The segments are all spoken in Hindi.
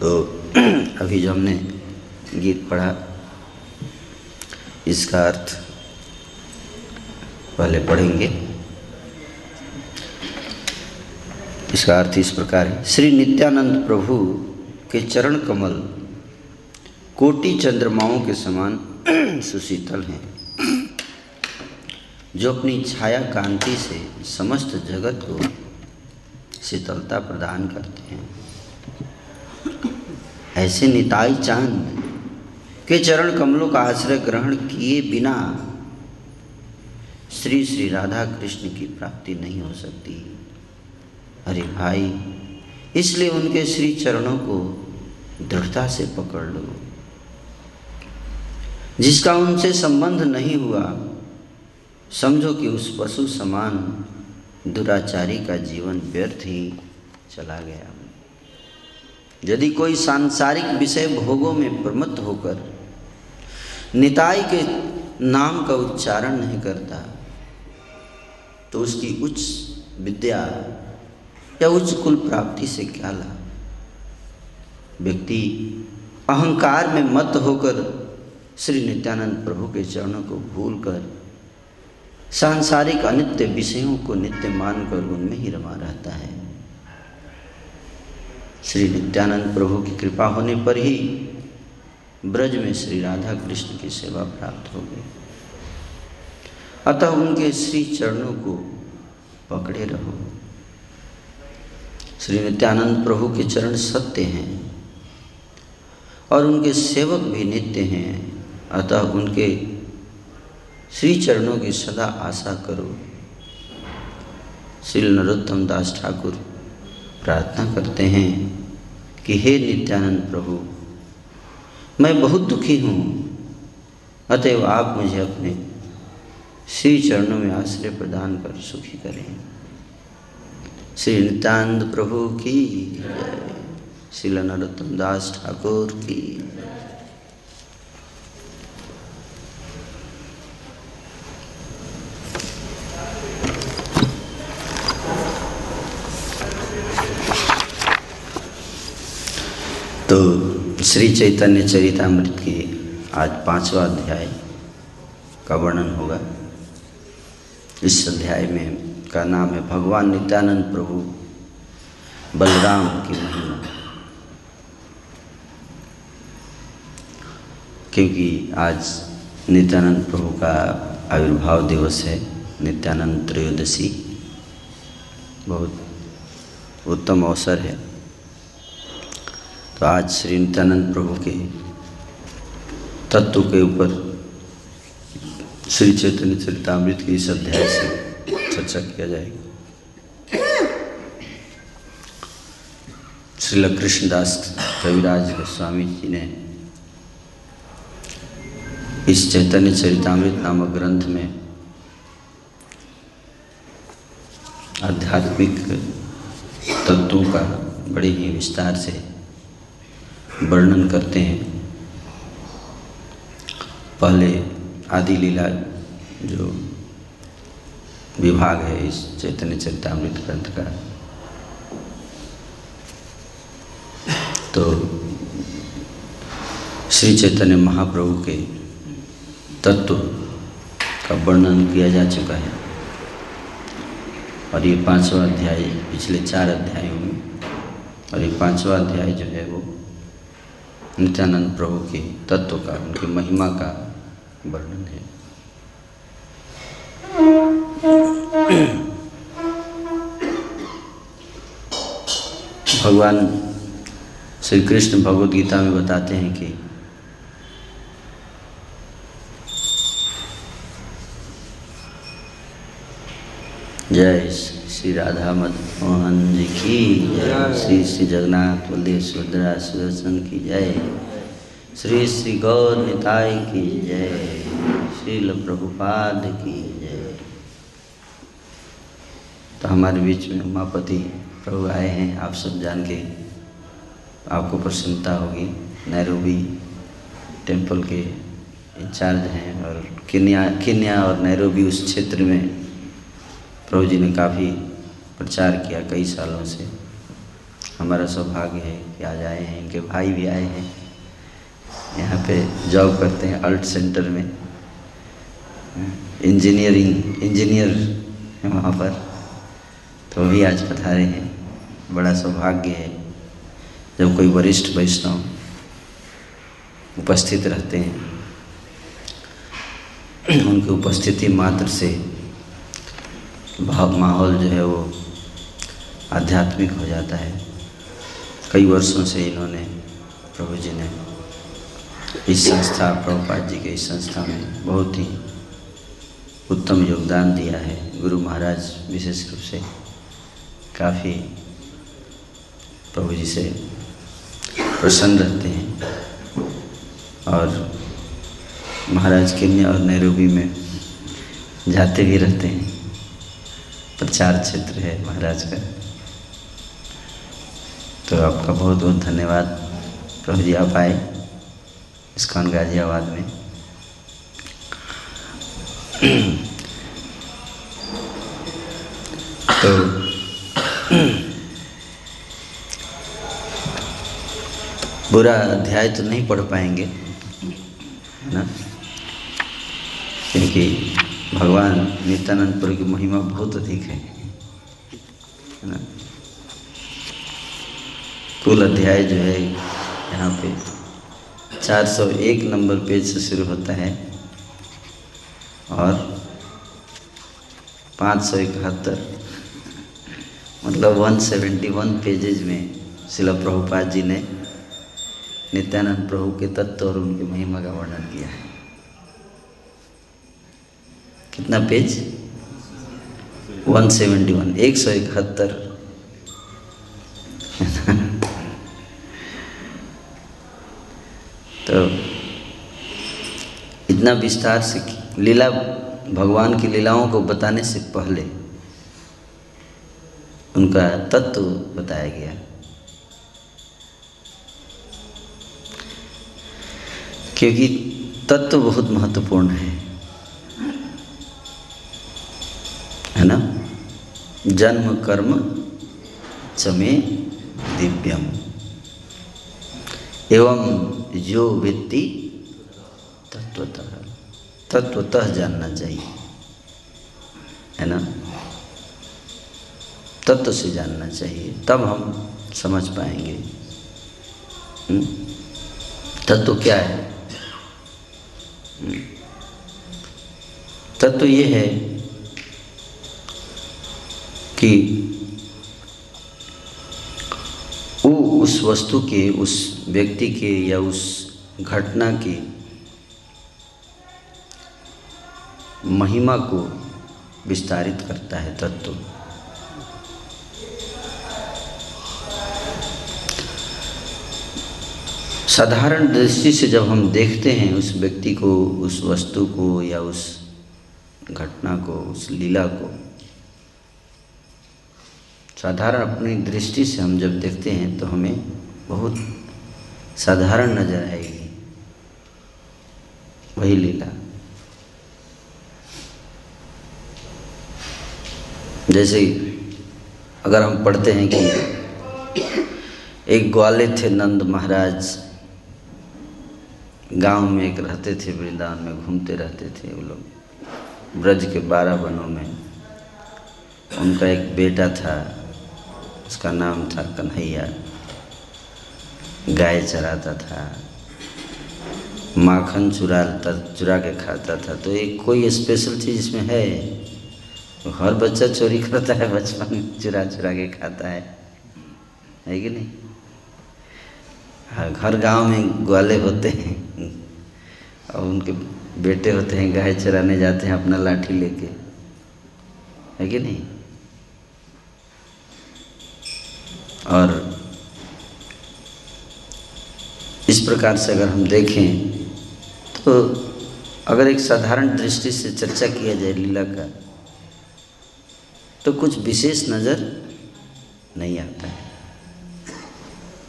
तो अभी जो हमने गीत पढ़ा, इसका अर्थ पहले पढ़ेंगे। इसका अर्थ इस प्रकार है, श्री नित्यानंद प्रभु के चरण कमल कोटि चंद्रमाओं के समान सुशीतल हैं, जो अपनी छाया कांति से समस्त जगत को शीतलता प्रदान करते हैं। ऐसे निताई चाँद के चरण कमलों का आश्रय ग्रहण किए बिना श्री श्री राधा कृष्ण की प्राप्ति नहीं हो सकती। अरे भाई, इसलिए उनके श्री चरणों को दृढ़ता से पकड़ लो। जिसका उनसे संबंध नहीं हुआ, समझो कि उस पशु समान दुराचारी का जीवन व्यर्थ ही चला गया। यदि कोई सांसारिक विषय भोगों में प्रमत्त होकर निताई के नाम का उच्चारण नहीं करता तो उसकी उच्च विद्या या उच्च कुल प्राप्ति से क्या लाभ? व्यक्ति अहंकार में मत होकर श्री नित्यानंद प्रभु के चरणों को भूलकर सांसारिक अनित्य विषयों को नित्य मानकर उनमें ही रमा रहता है। श्री नित्यानंद प्रभु की कृपा होने पर ही ब्रज में श्री राधा कृष्ण की सेवा प्राप्त हो गई। अतः उनके श्री चरणों को पकड़े रहो। श्री नित्यानंद प्रभु के चरण सत्य हैं और उनके सेवक भी नित्य हैं। अतः उनके श्री चरणों की सदा आशा करो। श्री नरोत्तम दास ठाकुर, प्रार्थना करते हैं कि हे नित्यानंद प्रभु, मैं बहुत दुखी हूँ, अतएव आप मुझे अपने श्री चरणों में आश्रय प्रदान कर सुखी करें। श्री नित्यानंद प्रभु की जय। श्री नरोत्तम दास ठाकुर की तो श्री चैतन्य चरितमृत की आज पांचवा अध्याय का वर्णन होगा। इस अध्याय में का नाम है भगवान नित्यानंद प्रभु बलराम की महिमा। क्योंकि आज नित्यानंद प्रभु का आविर्भाव दिवस है, नित्यानंद त्रयोदशी। बहुत उत्तम अवसर है। तो आज श्री नित्यानंद प्रभु के तत्व के ऊपर श्री चैतन्य चरितमृत के इस अध्याय से चर्चा किया जाएगा। श्रील कृष्णदास कविराज गोस्वामी जी ने इस चैतन्य चरितमृत नामक ग्रंथ में आध्यात्मिक तत्वों का बड़े ही विस्तार से वर्णन करते हैं। पहले आदि लीला जो विभाग है इस चैतन्य चरितामृत ग्रंथ का तो श्री चैतन्य महाप्रभु के तत्व का वर्णन किया जा चुका है। और ये पांचवा अध्याय, पिछले चार अध्यायों में, और ये पांचवा अध्याय जो है वो नित्यानंद प्रभु के तत्व का, उनकी महिमा का वर्णन है। भगवान श्री कृष्ण भगवद गीता में बताते हैं कि जय श्री राधा मोहन जी की जय। श्री श्री जगन्नाथ बलदेव सुभद्रा सुदर्शन की जय। श्री श्री गौर निताई की जय। श्रील प्रभुपाद की जय। तो हमारे बीच में उमापति प्रभु आए हैं आप सब जान के आपको प्रसन्नता होगी। नैरोबी टेंपल के इंचार्ज हैं और किन्या किन्या और नैरोबी उस क्षेत्र में प्रभु जी ने काफ़ी प्रचार किया कई सालों से। हमारा सौभाग्य है कि आज आए हैं, इनके भाई भी आए हैं। यहाँ पे जॉब करते हैं अल्ट सेंटर में। इंजीनियरिंग इंजीनियर हैं वहाँ पर। तो भी आज पधारे हैं। बड़ा सौभाग्य है। जब कोई वरिष्ठ वैष्णव उपस्थित रहते हैं उनकी उपस्थिति मात्र से भाव माहौल जो है वो आध्यात्मिक हो जाता है। कई वर्षों से इन्होंने प्रभु जी ने इस संस्था, प्रभुपाद जी के इस संस्था में बहुत ही उत्तम योगदान दिया है। गुरु महाराज विशेष रूप से काफ़ी प्रभु जी से प्रसन्न रहते हैं और महाराज केन्या और नैरोबी में जाते भी रहते हैं। प्रचार क्षेत्र है महाराज का। तो आपका बहुत बहुत धन्यवाद प्रभु जी, आप आए इसकान गाजियाबाद में। तो बुरा अध्याय तो नहीं पढ़ पाएँगे ना? क्योंकि भगवान नित्यानंदपुर की महिमा बहुत अधिक है ना? कुल अध्याय जो है, यहाँ पे 401 नंबर पेज से शुरू होता है और पाँच सौ इकहत्तर। मतलब 171 पेजेज में शिला प्रभुपाद जी ने नित्यानंद प्रभु के तत्व और उनकी महिमा का वर्णन किया है। कितना पेज? 171 एक सौ इकहत्तर। तो इतना विस्तार से लीला, भगवान की लीलाओं को बताने से पहले उनका तत्व बताया गया। क्योंकि तत्व बहुत महत्वपूर्ण है। है ना? जन्म, कर्म चमे दिव्यम। एवं जो व्यक्ति तत्वतः तत्वतः जानना चाहिए है ना तत्व से जानना चाहिए, तब हम समझ पाएँगे हम्म? तत्व क्या है हम्म? तत्व ये है कि उस वस्तु के, उस व्यक्ति के या उस घटना की महिमा को विस्तारित करता है तत्व। साधारण दृष्टि से जब हम देखते हैं उस व्यक्ति को, उस वस्तु को या उस घटना को, उस लीला को साधारण अपनी दृष्टि से हम जब देखते हैं तो हमें बहुत साधारण नज़र आएगी। वही लीला। जैसे अगर हम पढ़ते हैं कि एक ग्वाले थे नंद महाराज, गाँव में एक रहते थे, वृंदावन में घूमते रहते थे वो लोग। ब्रज के बारह वनों में उनका एक बेटा था उसका नाम था कन्हैया। गाय चराता था। माखन चुरा चुरा के खाता था। तो एक कोई स्पेशल चीज़ इसमें है? हर बच्चा चोरी करता है, बचपन चुरा चुरा के खाता है। है कि नहीं? हाँ हर गाँव में ग्वाले होते हैं। और उनके बेटे होते हैं, गाय चराने जाते हैं अपना लाठी लेके। है कि नहीं? और इस प्रकार से अगर हम देखें तो अगर एक साधारण दृष्टि से चर्चा किया जाए लीला का तो कुछ विशेष नज़र नहीं आता है।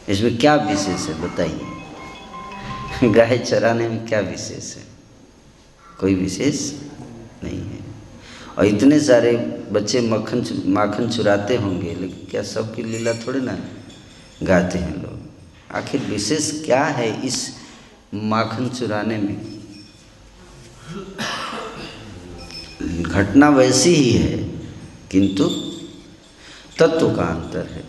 इसमें क्या विशेष है, बताइए। गाय चराने में क्या विशेष है? कोई विशेष नहीं है। और इतने सारे बच्चे मक्खन माखन चुराते होंगे, लेकिन क्या सबकी लीला थोड़े ना गाते हैं लोग? आखिर विशेष क्या है इस माखन चुराने में? घटना वैसी ही है, किंतु तत्व का अंतर है।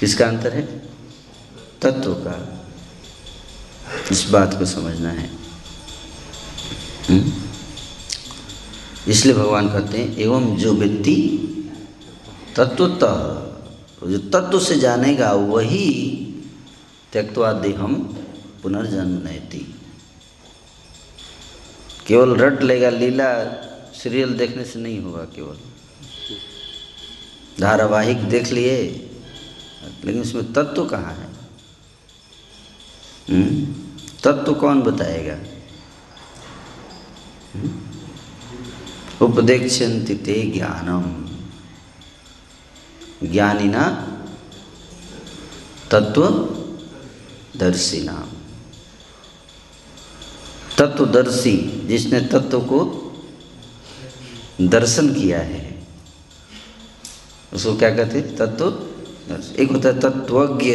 किसका अंतर है? तत्व का। इस बात को समझना है? इसलिए भगवान कहते हैं, एवं जो व्यक्ति तत्वतः, जो तत्व से जानेगा, वही त्यक्वा देहम पुनर्जन्म नैती केवल रट लेगा, लीला सीरियल देखने से नहीं होगा केवल धारावाहिक देख लिए, लेकिन उसमें तत्व कहाँ है हम्म? तत्व कौन बताएगा हम्म? उपदेक्षन्ति ते ज्ञानम। ज्ञानिना तत्व दर्शिना तत्वदर्शी जिसने तत्व को दर्शन किया है, उसको क्या कहते हैं? तत्व एक होता है तत्वज्ञ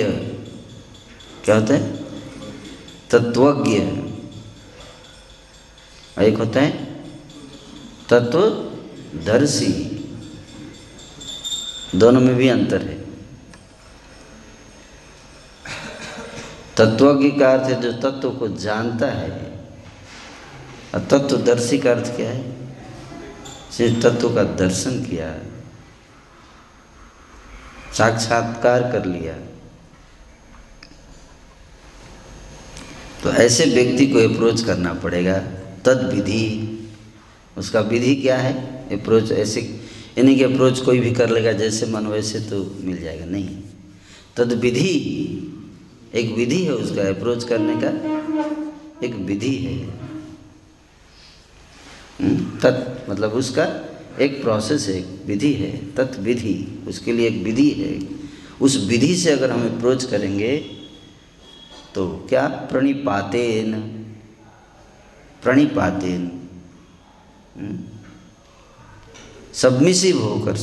क्या होता है? तत्वज्ञ एक होता है तत्वदर्शी। दोनों में भी अंतर है। तत्वज्ञ का अर्थ है जो तत्व को जानता है। और तत्वदर्शी का अर्थ क्या है? जिस तत्व का दर्शन किया, साक्षात्कार कर लिया। तो ऐसे व्यक्ति को अप्रोच करना पड़ेगा। तद विधि उसका विधि क्या है? अप्रोच ऐसे यानी कि अप्रोच कोई भी कर लेगा जैसे मन वैसे तो मिल जाएगा। नहीं। तद विधि एक विधि है उसका अप्रोच करने का एक विधि है। हम्म, तत् मतलब उसका एक प्रोसेस है एक विधि है तत् विधि उसके लिए एक विधि है। उस विधि से अगर हम अप्रोच करेंगे तो क्या? प्रणिपातेन। प्रणिपातेन। सबमिसिव हम्म, होकर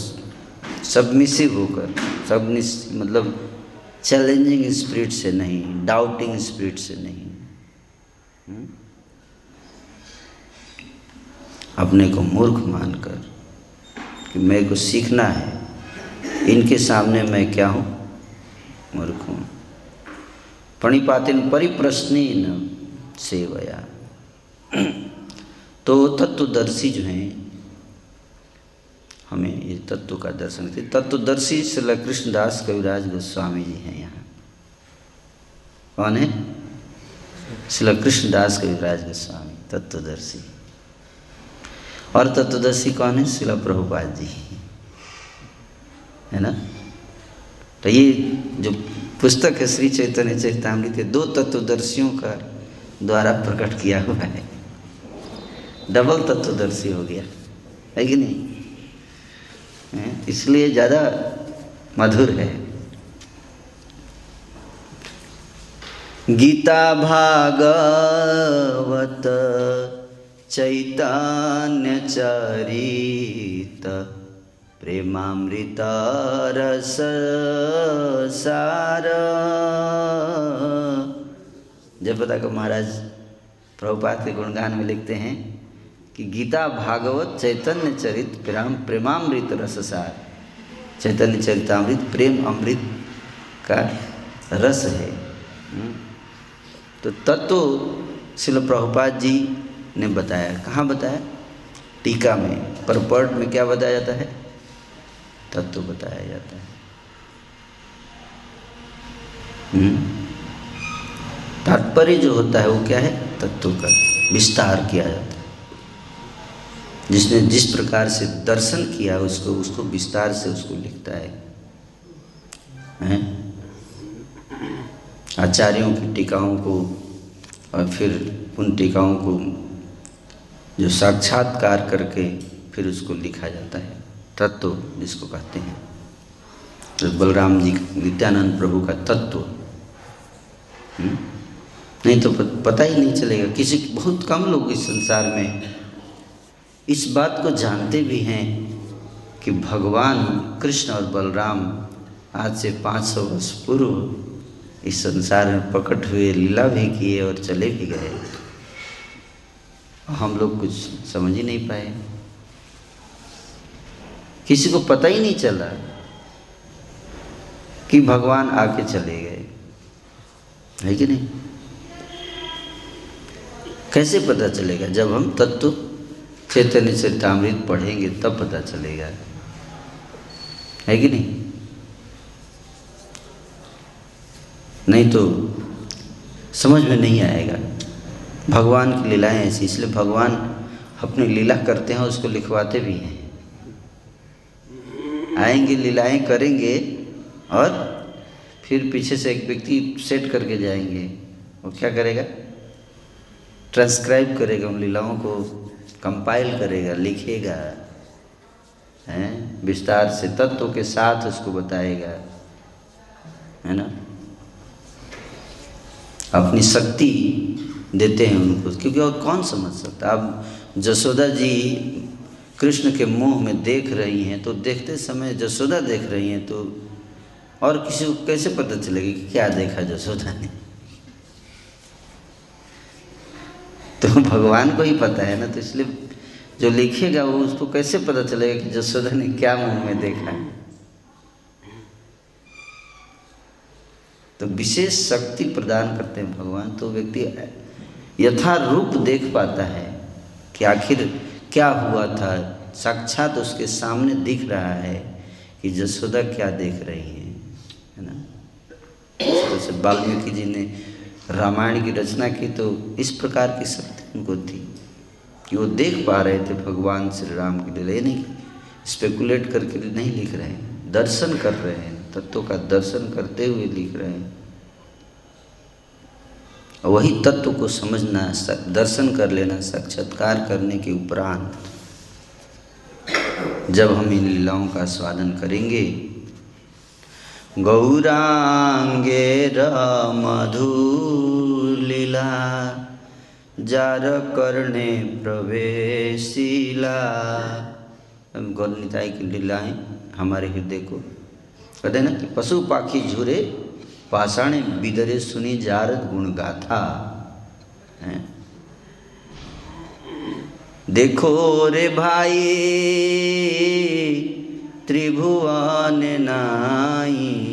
सबमिसिव होकर सबमिस मतलब चैलेंजिंग स्पिरिट से नहीं डाउटिंग स्पिरिट से नहीं। हम्म, अपने को मूर्ख मानकर कि मेरे को सीखना है इनके सामने मैं क्या हूँ? मूर्ख हूँ। प्रणिपातिन परिप्रश्न सेवया। तो तत्वदर्शी जो हैं, हमें ये तत्व का दर्शन थे तत्वदर्शी श्री कृष्णदास कविराज गोस्वामी जी हैं यहाँ। कौन है? श्री कृष्णदास कविराज गोस्वामी, तत्वदर्शी। और तत्वदर्शी कौन है? शिला प्रभुपाद जी। है ना? तो ये जो पुस्तक है श्री चैतन्य चैतामृत दो तत्वदर्शियों का द्वारा प्रकट किया हुआ है। डबल तत्वदर्शी हो गया। है कि नहीं? इसलिए ज़्यादा मधुर है। गीता भागवत चैतन्य चरित प्रेमामृत रस सार जयपता को महाराज प्रभुपात के गुणगान में लिखते हैं कि गीता भागवत चैतन्य चरित प्रेम प्रेमामृत रस सार। चैतन्य चरितामृत प्रेम अमृत का रस है। हम्म। तो तत्व शिल प्रभुपाद जी ने बताया। कहाँ बताया? टीका में। परपर्ट में क्या बताया जाता है? तत्व बताया जाता है। हम्म? तात्पर्य जो होता है वो क्या है? तत्व का विस्तार किया जाता है। जिसने जिस प्रकार से दर्शन किया उसको उसको विस्तार से उसको लिखता है। हैं? आचार्यों की टीकाओं को और फिर उन टीकाओं को जो साक्षात्कार करके फिर उसको लिखा जाता है। तत्व जिसको कहते हैं। तो बलराम जी नित्यानंद प्रभु का तत्व। हम्म? नहीं तो पता ही नहीं चलेगा। किसी, बहुत कम लोग इस संसार में इस बात को जानते भी हैं कि भगवान कृष्ण और बलराम आज से 500 वर्ष पूर्व इस संसार में प्रकट हुए, लीला भी किए और चले भी गए। हम लोग कुछ समझ ही नहीं पाए। किसी को पता ही नहीं चला कि भगवान आके चले गए। है कि नहीं? कैसे पता चलेगा? जब हम तत्व चैतन्य चरितमृत पढ़ेंगे, तब पता चलेगा। है कि नहीं? नहीं तो समझ में नहीं आएगा। भगवान की लीलाएँ ऐसी, इसलिए भगवान अपनी लीला करते हैं, उसको लिखवाते भी हैं। आएँगे, लीलाएँ करेंगे और फिर पीछे से एक व्यक्ति सेट करके जाएँगे। वो क्या करेगा? ट्रांसक्राइब करेगा उन लीलाओं को। कंपाइल करेगा, लिखेगा, हैं? विस्तार से तत्व के साथ उसको बताएगा, है ना? अपनी शक्ति देते हैं उनको, क्योंकि और कौन समझ सकता? अब जसोदा जी कृष्ण के मुँह में देख रही हैं तो देखते समय जसोदा देख रही हैं तो और किसी को कैसे पता चलेगा कि क्या देखा जसोदा ने? तो भगवान को ही पता है ना तो इसलिए जो लिखेगा वो उसको कैसे पता चलेगा कि जसोदा ने क्या मुँह में देखा है? तो विशेष शक्ति प्रदान करते हैं भगवान तो व्यक्ति यथा रूप देख पाता है कि आखिर क्या हुआ था। साक्षात तो उसके सामने दिख रहा है कि जसोदा क्या देख रही है ना? जैसे वाल्मीकि जी ने रामायण की रचना की तो इस प्रकार की शक्ति उनको थी। कि वो देख पा रहे थे भगवान श्री राम के लिए नहीं स्पेकुलेट करके नहीं लिख रहे हैं। दर्शन कर रहे हैं। तत्व का दर्शन करते हुए लिख रहे हैं। वही तत्व को समझना दर्शन कर लेना, साक्षात्कार करने के उपरांत जब हम इन लीलाओं का स्वादन करेंगे गौरांगे लीला जार करने प्रवेशिला। गौरताई की लीलाएँ हमारे हृदय को। कहते ना कि पशु पाखी झूरे, पाषाण बिदरे सुनी जारद गुण गाथा। देखो रे भाई त्रिभुवन नाई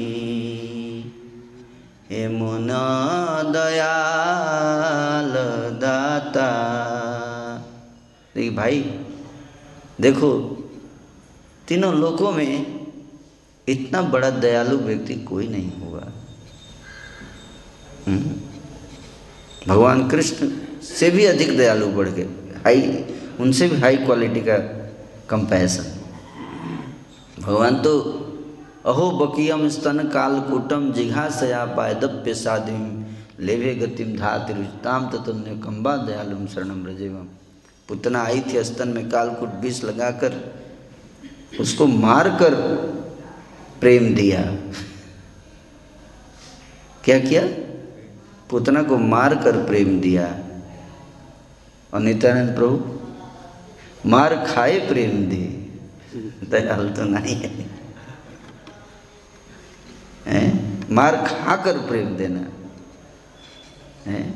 हे मुना दयाल दाता। देखिए भाई, देखो, तीनों लोकों में इतना बड़ा दयालु व्यक्ति कोई नहीं होगा। हम्म। भगवान कृष्ण से भी अधिक दयालु बढ़ गए। हाई, उनसे भी हाई क्वालिटी का कंपैरिजन भगवान तो अहो बकियम स्तन कालकूटम जिघासया पायदप्य साधिम लेवे गतिम धातिरुचताम तत्न्य कम्बा दयालुम शरणम रजेवम पुतना आई थी स्तन में कालकूट विष लगाकर, उसको मारकर प्रेम दिया। क्या किया? पुतना को मार कर प्रेम दिया। और नित्यानंद प्रभु, मार खाए प्रेम दे दयाल तो नहीं है, है? मार खाकर प्रेम देना। है?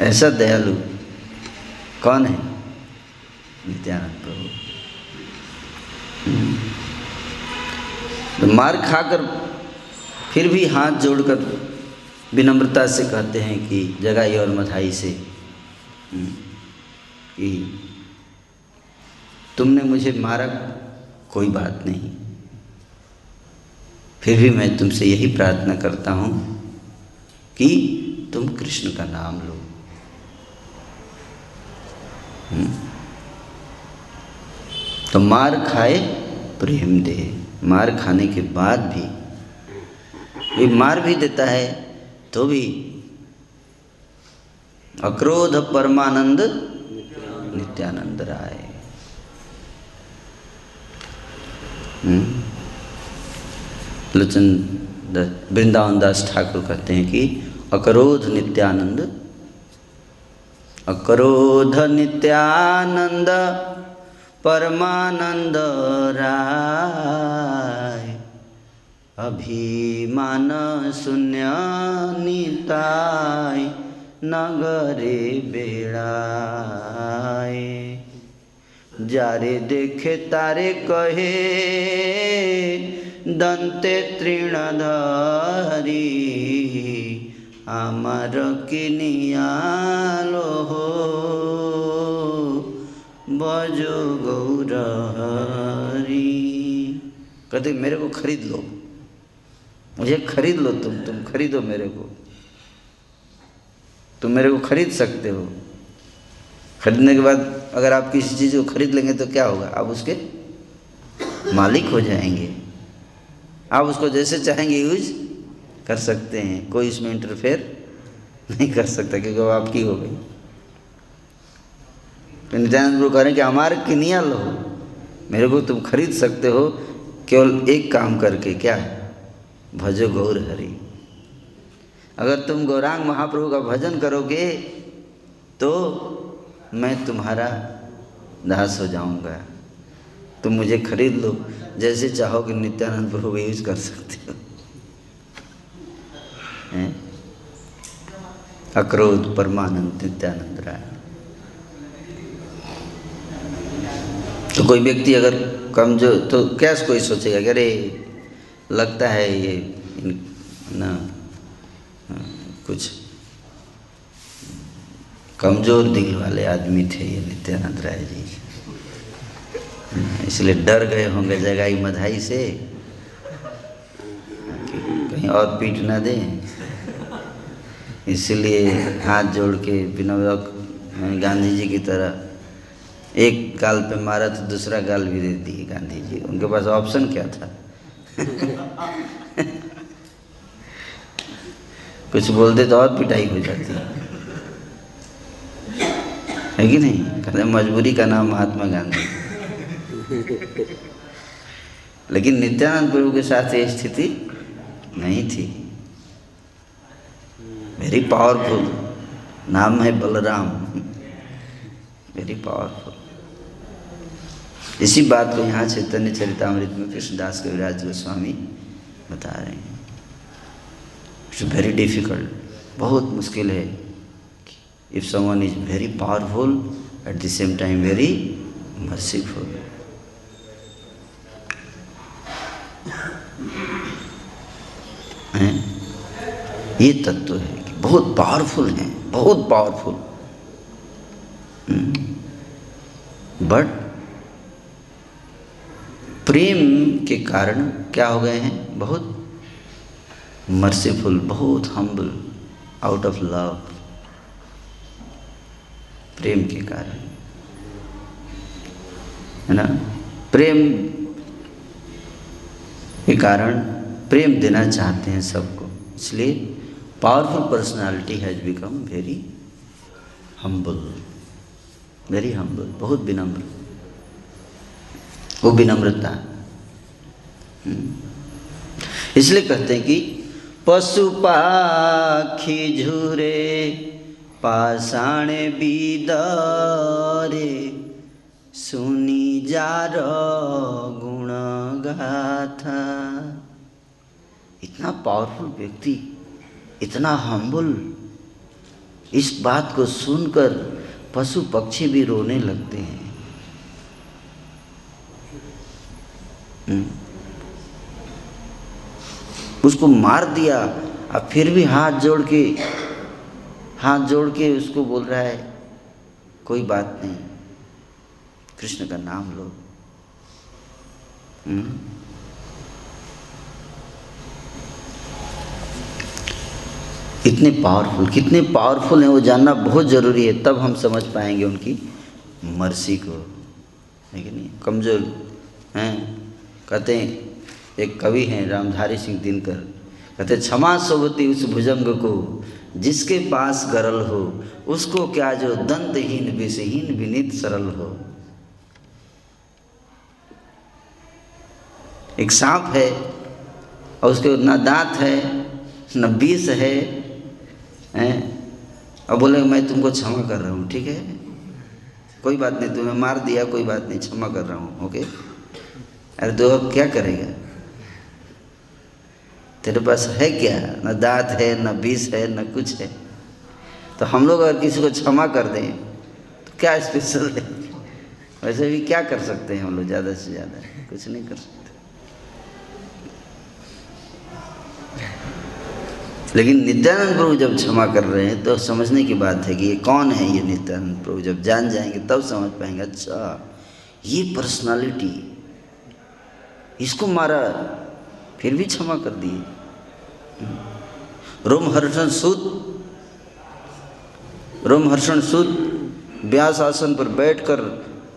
ऐसा दयालु कौन है? नित्यानंद प्रभु। हम्म। तो मार खाकर फिर भी हाथ जोड़कर विनम्रता से कहते हैं कि जगाई और मधाई से। हम्म, कि तुमने मुझे मारा कोई बात नहीं। फिर भी मैं तुमसे यही प्रार्थना करता हूँ कि तुम कृष्ण का नाम लो। हम्म, तो मार खाए प्रेम दे। मार खाने के बाद भी भी मार भी देता है तो भी अक्रोध परमानंद नित्यानंद राय। लोचन वृंदावन दास ठाकुर कहते हैं कि अक्रोध नित्यानंद अक्रोध नित्यानंद, परमानंद राय, अभिमान शून्य निताय, नगरे बेड़ाए जारे देखे तारे कहे दंते तृणधारी আমার কিনিয়ালো हो बज गौरहरी कहते मेरे को खरीद लो मुझे खरीद लो तुम तुम खरीदो मेरे को तुम मेरे को खरीद सकते हो खरीदने के बाद अगर आप किसी चीज़ को खरीद लेंगे तो क्या होगा? आप उसके मालिक हो जाएँगे। आप उसको जैसे चाहेंगे यूज़ कर सकते हैं। कोई इसमें इंटरफेयर नहीं कर सकता, क्योंकि वो आपकी हो गई। तो नित्यानंद गुरु कह रहे हैं कि हमारे किनिया लो। मेरे को तुम खरीद सकते हो, केवल एक काम करके। क्या? भजो गौर हरि। अगर तुम गौरांग महाप्रभु का भजन करोगे तो मैं तुम्हारा दास हो जाऊँगा। तुम मुझे खरीद लो। जैसे चाहोगे नित्यानंद प्रभु यूज़ कर सकते हो। अक्रोध, परमानंद, नित्यानंद राय। तो कोई व्यक्ति अगर कमज़ोर तो क्या कोई सोचेगा अरे, लगता है ये ना कुछ कमज़ोर दिल वाले आदमी थे ये नित्यानंद राय जी। इसलिए डर गए होंगे जगाई मधाई से कहीं और पीट ना दें। इसलिए हाथ जोड़ के बिना गांधी जी की तरह एक गाल पे मारा तो दूसरा गाल भी दे दी गांधी जी। उनके पास ऑप्शन क्या था? कुछ बोलते तो और पिटाई हो जाती। है कि नहीं? कहते मजबूरी का नाम महात्मा गांधी। लेकिन नित्यानंद प्रभु के साथ ये स्थिति नहीं थी। वेरी पावरफुल नाम है बलराम। वेरी पावरफुल इसी बात को यहाँ चैतन्य चरितमृत में कृष्णदास कविराज गोस्वामी बता रहे हैं। इट्स वेरी डिफ़िकल्ट बहुत मुश्किल है। If someone is very powerful at the same time very merciful ये तत्व है कि बहुत पावरफुल हैं, बहुत पावरफुल बट हम्म। प्रेम के कारण क्या हो गए हैं? बहुत मर्सीफुल बहुत हम्बल आउट ऑफ़ लव प्रेम के कारण। है ना? प्रेम के कारण प्रेम देना चाहते हैं सबको। इसलिए powerful personality has become very humble very humble बहुत विनम्र। वो विनम्रता। इसलिए कहते हैं कि पशु पाखी झूरे पाषाण बीदरे सुनी जार गुण गाथा इतना पावरफुल व्यक्ति, इतना हम्बुल इस बात को सुनकर पशु पक्षी भी रोने लगते हैं हम्म। उसको मार दिया, अब फिर भी हाथ जोड़ के हाथ जोड़ के उसको बोल रहा है, कोई बात नहीं, कृष्ण का नाम लो। हम्म। इतने पावरफुल कितने पावरफुल हैं वो, जानना बहुत ज़रूरी है, तब हम समझ पाएँगे उनकी मर्सी को। है कि नहीं? कमज़ोर, हैं? कहते हैं, एक कवि हैं, रामधारी सिंह दिनकर, कहते क्षमा सोबती उस भुजंग को जिसके पास गरल हो, उसको क्या जो दंतहीन विषहीन विनीत सरल हो? एक सांप है, और उसके ना दांत है, न विष है, हैं? अब बोले, मैं तुमको क्षमा कर रहा हूँ, ठीक है? कोई बात नहीं, तुम्हें मार दिया, कोई बात नहीं, क्षमा कर रहा हूँ, ओके? अरे तो क्या करेगा? तेरे पास है क्या? न दांत है, न बीस है, न कुछ है। तो हम लोग अगर किसी को क्षमा कर दें तो क्या स्पेशल है? वैसे भी क्या कर सकते हैं हम लोग ज़्यादा से ज़्यादा? कुछ नहीं कर सकते। लेकिन नित्यानंद प्रभु जब क्षमा कर रहे हैं तो समझने की बात है कि ये कौन है ये नित्यानंद प्रभु? जब जान जाएँगे, तब समझ पाएँगे अच्छा ये पर्सनालिटी इसको मारा, फिर भी क्षमा कर दिए। रोमहर्षण सुद रोमहर्षण सुद व्यास आसन पर बैठकर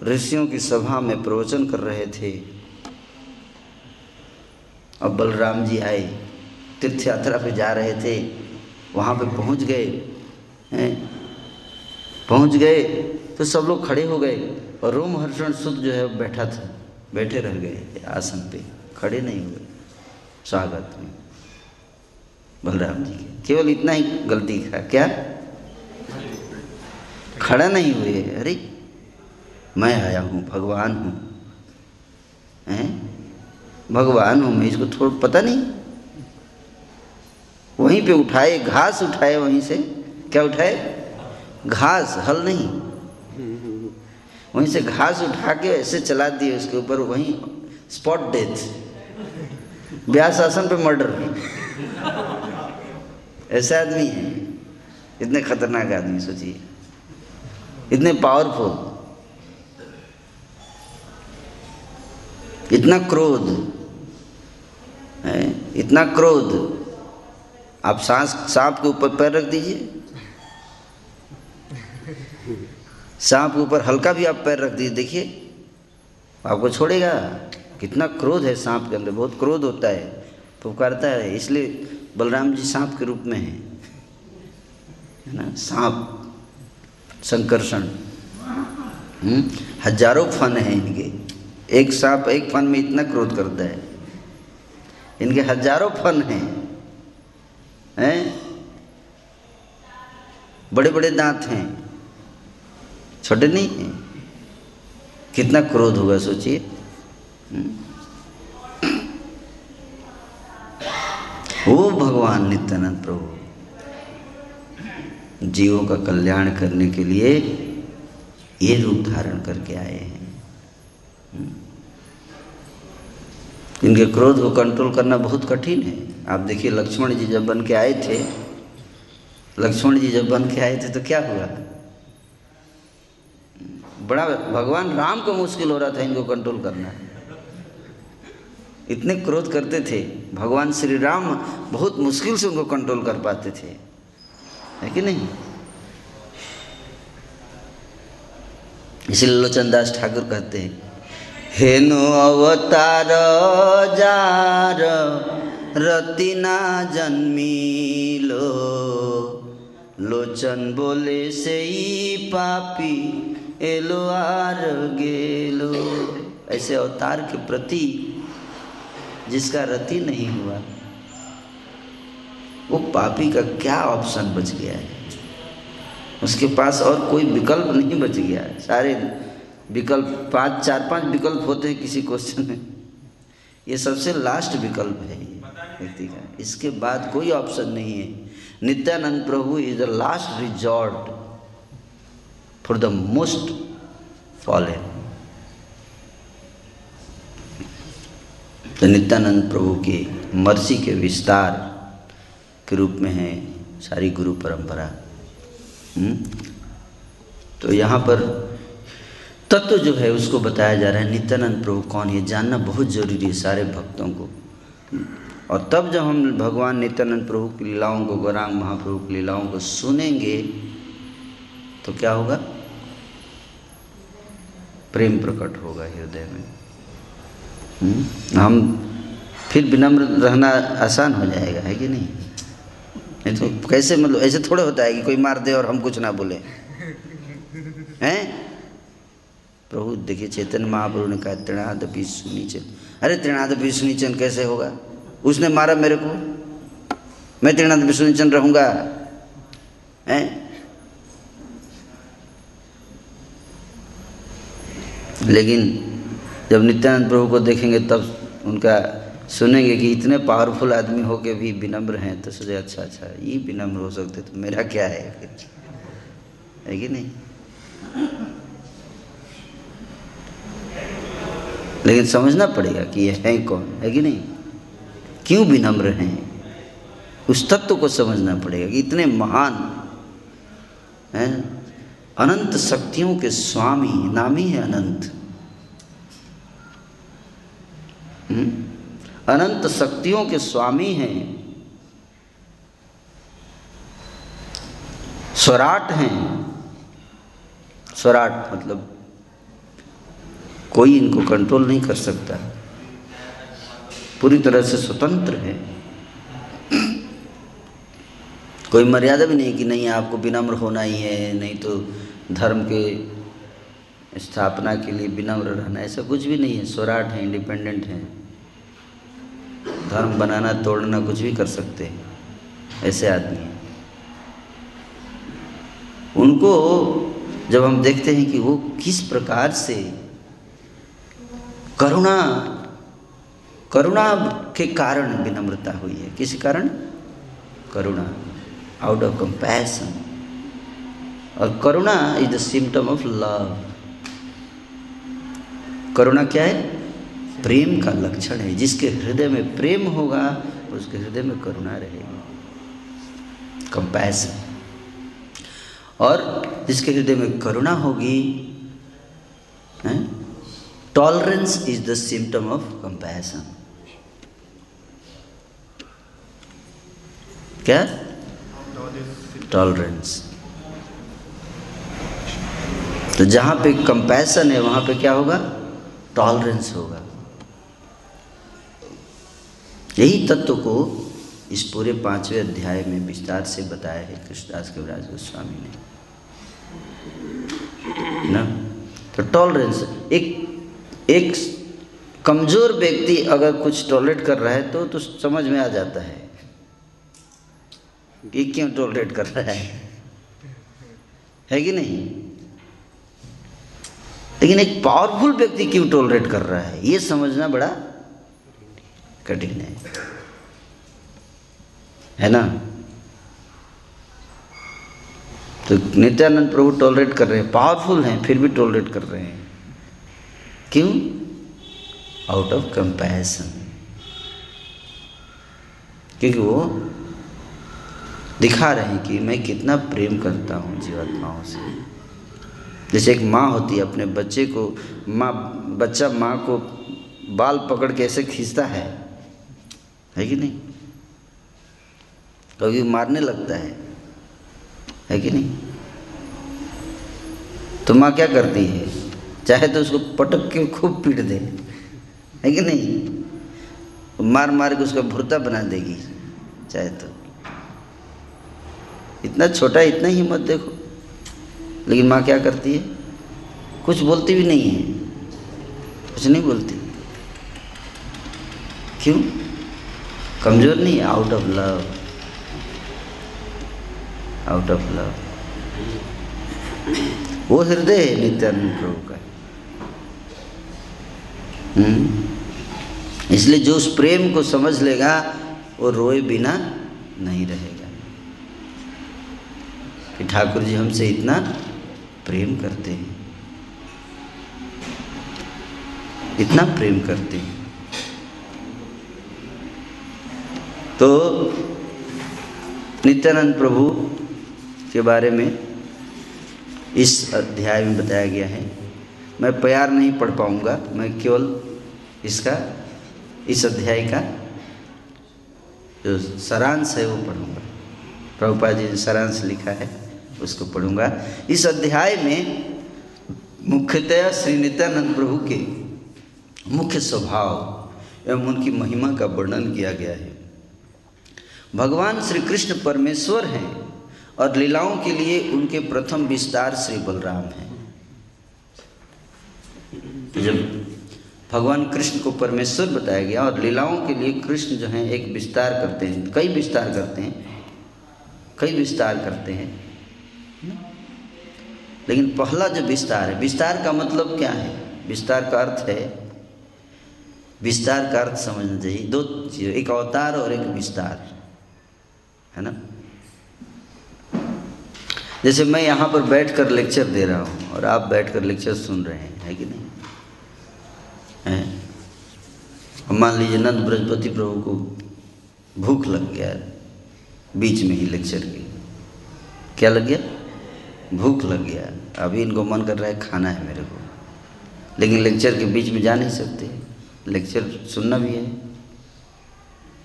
ऋषियों की सभा में प्रवचन कर रहे थे। अब बलराम जी आए तीर्थ यात्रा पे जा रहे थे, वहाँ पे पहुँच गए पहुँच गए तो सब लोग खड़े हो गए और रोमहर्षण सुद जो है बैठा था, बैठे रह गए आसन पे, खड़े नहीं हुए, स्वागत में। बलराम जी के। केवल इतना ही गलती था, क्या? खड़ा नहीं हुए, अरे, मैं आया हूँ, भगवान हूँ। हैं? भगवान हूँ, मैं इसको थोड़ा पता नहीं। वहीं पे उठाए, घास उठाए वहीं से। क्या उठाए? घास, हल नहीं। वहीं से घास उठा के ऐसे चला दिए, उसके ऊपर वहीं स्पॉट डेथ ब्यास आसन पे मर्डर ऐसे आदमी है। इतने खतरनाक आदमी, सोचिए। इतने पावरफुल इतना क्रोध। है? इतना क्रोध। आप सांस, सांप के ऊपर पैर रख दीजिए। सांप के ऊपर हल्का भी आप पैर रख दीजिए। देखिए, आपको छोड़ेगा। कितना क्रोध है सांप के अंदर। बहुत क्रोध होता है। पुकारता है। इसलिए बलराम जी सांप के रूप में है ना? सांप, संकर्षण। हम्म? हज़ारों फन है इनके। एक सांप एक फन में इतना क्रोध करता है। इनके हज़ारों फन हैं। हैं? बड़े बड़े दांत हैं। छोटे नहीं हैं। कितना क्रोध होगा, सोचिए। वो भगवान नित्यानंद प्रभु। जीवों का कल्याण करने के लिए ये रूप धारण करके आए हैं। इनके क्रोध को कंट्रोल करना बहुत कठिन है। आप देखिए, लक्ष्मण जी जब बन के आए थे, लक्ष्मण जी जब बन के आए थे तो क्या हुआ? बड़ा भगवान राम को मुश्किल हो रहा था इनको कंट्रोल करना। इतने क्रोध करते थे, भगवान श्री राम बहुत मुश्किल से उनको कंट्रोल कर पाते थे। है कि नहीं? इसलिए लोचन दास ठाकुर कहते हैं, हेनो अवतार जार, रतिना लोचन बोले से ही पापी एलो आर गेलो। ऐसे अवतार के प्रति जिसका रति नहीं हुआ, वो पापी का क्या ऑप्शन बच गया है? उसके पास और कोई विकल्प नहीं बच गया। है सारे विकल्प, पाँच, चार, पाँच विकल्प होते हैं किसी क्वेश्चन में। ये सबसे लास्ट विकल्प है ये व्यक्ति का। इसके बाद कोई ऑप्शन नहीं है। Nityananda Prabhu is the last resort for the most fallen तो नित्यानंद प्रभु के मर्सी के विस्तार के रूप में है सारी गुरु परंपरा। तो यहाँ पर तत्व जो है उसको बताया जा रहा है, नित्यानंद प्रभु कौन है जानना बहुत ज़रूरी है सारे भक्तों को। और तब जब हम भगवान नित्यानंद प्रभु की लीलाओं को, गौरांग महाप्रभु की लीलाओं को सुनेंगे तो क्या होगा? प्रेम प्रकट होगा हृदय में? हम्म? हम फिर विनम्र रहना आसान हो जाएगा, है कि नहीं? तो कैसे मतलब ऐसे थोड़े होता है कि कोई मार दे और हम कुछ ना बोले। हैं? प्रभु, देखिए चेतन महाप्रभु ने कहा त्रिणादपी सुनी चंद अरे तृणादपि सुनिचन कैसे होगा? उसने मारा मेरे को। मैं तृणादपि सुनिचन रहूँगा। हैं? लेकिन जब नित्यानंद प्रभु को देखेंगे तब उनका सुनेंगे कि इतने पावरफुल आदमी हो के भी विनम्र हैं तो सोचे अच्छा अच्छा ये विनम्र हो सकते तो मेरा क्या है फिर? है कि नहीं? लेकिन समझना पड़ेगा कि ये है कौन, है कि नहीं? क्यों विनम्र हैं? उस तत्व को समझना पड़ेगा कि इतने महान, हैं? अनंत शक्तियों के स्वामी, नाम ही है अनंत। अनंत शक्तियों के स्वामी हैं। स्वराट हैं। स्वराट मतलब कोई इनको कंट्रोल नहीं कर सकता। पूरी तरह से स्वतंत्र है। कोई मर्यादा भी नहीं कि नहीं, आपको विनम्र होना ही है, नहीं तो धर्म के स्थापना के लिए विनम्र रहना, ऐसा कुछ भी नहीं है। स्वराट है इंडिपेंडेंट है। धर्म बनाना, तोड़ना कुछ भी कर सकते हैं। ऐसे आदमी उनको जब हम देखते हैं कि वो किस प्रकार से करुणा करुणा के कारण विनम्रता हुई है। किस कारण? करुणा। आउट ऑफ़ कंपैशन और करुणा is the symptom of love करुणा क्या है? प्रेम का लक्षण है। जिसके हृदय में प्रेम होगा, उसके हृदय में करुणा रहेगी। कंपैसन और जिसके हृदय में करुणा होगी tolerance is the symptom of compassion क्या? टॉलरेंस तो जहाँ पे कंपैसन है, वहाँ पे क्या होगा? टॉलरेंस होगा। यही तत्व को इस पूरे पाँचवें अध्याय में विस्तार से बताया है कृष्णदास कविराज गोस्वामी ने। ना? तो टॉलरेंस एक एक कमज़ोर व्यक्ति अगर कुछ टॉलरेट कर रहा है तो तो समझ में आ जाता है कि क्यों टॉलरेट कर रहा है। है कि नहीं? लेकिन एक पावरफुल व्यक्ति क्यों टॉलरेट कर रहा है? ये समझना बड़ा कठिन है है ना? तो नित्यानंद प्रभु टॉलरेट कर रहे हैं पावरफुल हैं, फिर भी टॉलरेट कर रहे हैं। क्यों? आउट ऑफ़ कंपैरिजन क्योंकि वो दिखा रहे हैं कि मैं कितना प्रेम करता हूँ जीवात्माओं से। जैसे एक माँ होती है, अपने बच्चे को, माँ, बच्चा माँ को बाल पकड़ के ऐसे खींचता है। है कि नहीं? कभी मारने लगता है। है कि नहीं? तो माँ क्या करती है? चाहे तो उसको पटक के खूब पीट दे। है कि नहीं? मार मार के उसका भुरता बना देगी, चाहे तो। इतना छोटा, इतना ही मत देखो। लेकिन माँ क्या करती है? कुछ बोलती भी नहीं है। कुछ नहीं बोलती। क्यों? कमज़ोर नहीं out of love out of love वो हृदय है नित्यानंद प्रभु का। हम्म? इसलिए जो उस प्रेम को समझ लेगा, वो रोए बिना नहीं रहेगा। कि ठाकुर जी हमसे इतना प्रेम करते हैं। इतना प्रेम करते हैं। तो नित्यानंद प्रभु के बारे में इस अध्याय में बताया गया है। मैं प्यार नहीं पढ़ पाऊँगा, मैं केवल इसका, इस अध्याय का जो सारांश है वो पढ़ूँगा। प्रभुपा जी ने सारांश लिखा है, उसको पढ़ूँगा। इस अध्याय में मुख्यतया श्री नित्यानंद प्रभु के मुख्य स्वभाव एवं उनकी महिमा का वर्णन किया गया है। भगवान श्री कृष्ण परमेश्वर हैं और लीलाओं के लिए उनके प्रथम विस्तार श्री बलराम हैं। जब भगवान कृष्ण को परमेश्वर बताया गया और लीलाओं के लिए कृष्ण जो हैं एक विस्तार करते हैं, कई विस्तार करते हैं, कई विस्तार करते हैं। लेकिन पहला जो विस्तार है, विस्तार का मतलब क्या है? विस्तार का अर्थ है, विस्तार का अर्थ समझना चाहिए। दो चीज़, एक अवतार और एक विस्तार। है ना? जैसे मैं यहाँ पर बैठ कर लेक्चर दे रहा हूँ और आप बैठ कर लेक्चर सुन रहे हैं, है कि नहीं? है? मान लीजिए नंद बृहस्पति प्रभु को भूख लग गया बीच में ही लेक्चर की क्या लग गया? भूख लग गया। अभी इनको मन कर रहा है खाना है मेरे को। लेकिन लेक्चर के बीच में जा नहीं सकते। लेक्चर सुनना भी है।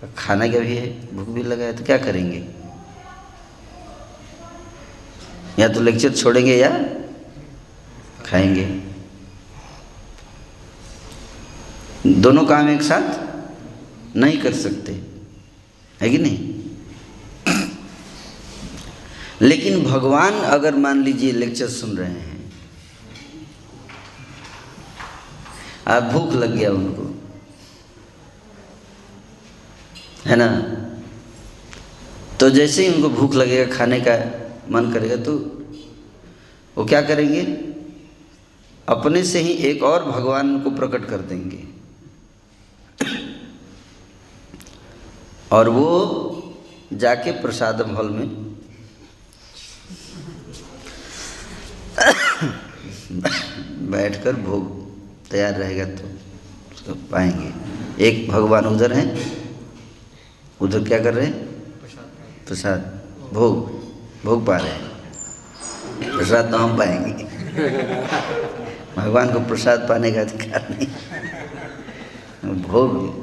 खाना क्या भी है? भूख भी लगा है तो क्या करेंगे? या तो लेक्चर छोड़ेंगे या खाएँगे। दोनों काम एक साथ नहीं कर सकते। है कि नहीं? लेकिन भगवान अगर मान लीजिए लेक्चर सुन रहे हैं, आप भूख लग गया उनको। है ना? तो जैसे ही उनको भूख लगेगा, खाने का मन करेगा तो वो क्या करेंगे? अपने से ही एक और भगवान को प्रकट कर देंगे। और वो जाके प्रसाद हॉल में बैठकर भोग तैयार रहेगा तो उसको पाएँगे। एक भगवान उधर हैं। उधर क्या कर रहे हैं? प्रसाद। भोग। भोग पा रहे हैं। प्रसाद तो हम पाएँगे। भगवान को प्रसाद पाने का अधिकार नहीं। भोग।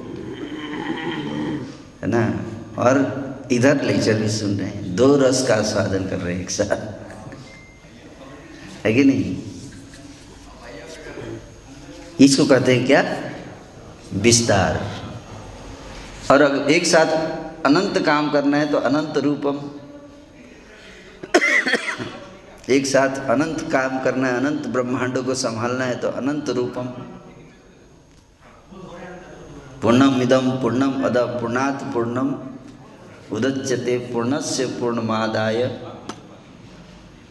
है ना? और इधर लेक्चर भी सुन रहे हैं। दो रस का स्वादन कर रहे हैं एक साथ। है कि नहीं? इसको कहते हैं क्या? विस्तार। और अगर एक साथ अनंत काम करना है तो अनंत रूपम। एक साथ अनंत काम करना है, अनंत ब्रह्मांडों को संभालना है तो अनंत रूपम। पूर्णम इदम पूर्णम अद पूर्णात पूर्णम उदच्यते पूर्णस्य पूर्णमादाय।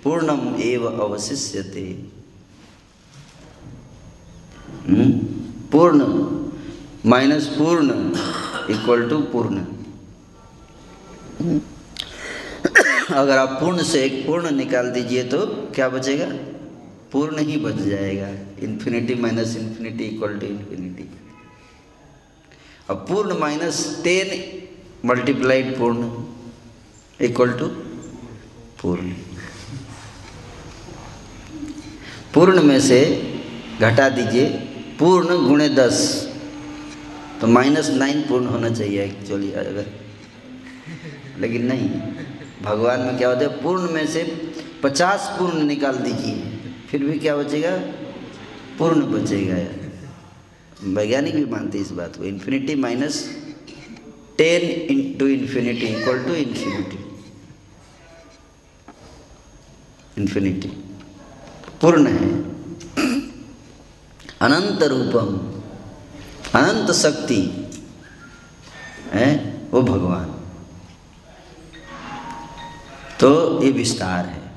पूर्णम एव अवशिष्यते। हम्म? पूर्ण। माइनस पूर्ण। इक्वल टू पूर्ण। अगर आप पूर्ण से एक पूर्ण निकाल दीजिए तो क्या बचेगा? पूर्ण ही बच जाएगा। Infinity minus infinity equal to infinity. अब पूर्ण माइनस टेन मल्टीप्लाइड पूर्ण इक्वल टू पूर्ण। पूर्ण में से घटा दीजिए। पूर्ण गुणे दस। तो माइनस नाइन पूर्ण होना चाहिए एक्चुअली अगर। लेकिन नहीं। भगवान में क्या होता है, पूर्ण में से पचास पूर्ण निकाल दीजिए, फिर भी क्या बचेगा? पूर्ण बचेगा। वैज्ञानिक भी मानते इस बात को। Infinity minus ten into infinity equal to infinity infinity पूर्ण है। अनंत रूपम। अनंत शक्ति है, वो भगवान। तो ये विस्तार है।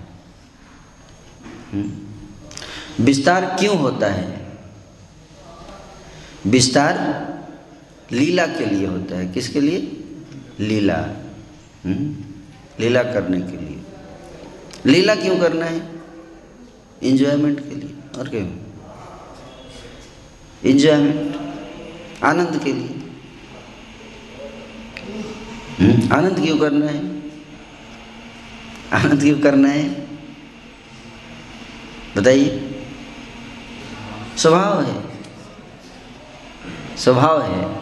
हम्म। विस्तार क्यों होता है? विस्तार लीला के लिए होता है। किसके लिए? लीला। हम्म। लीला करने के लिए। लीला क्यों करना है? इंजॉयमेंट के लिए। और क्यों? इंजॉयमेंट आनंद के लिए। हम्म। आनंद क्यों करना है? आनंद क्यों करना है? बताइए। स्वभाव है। स्वभाव है।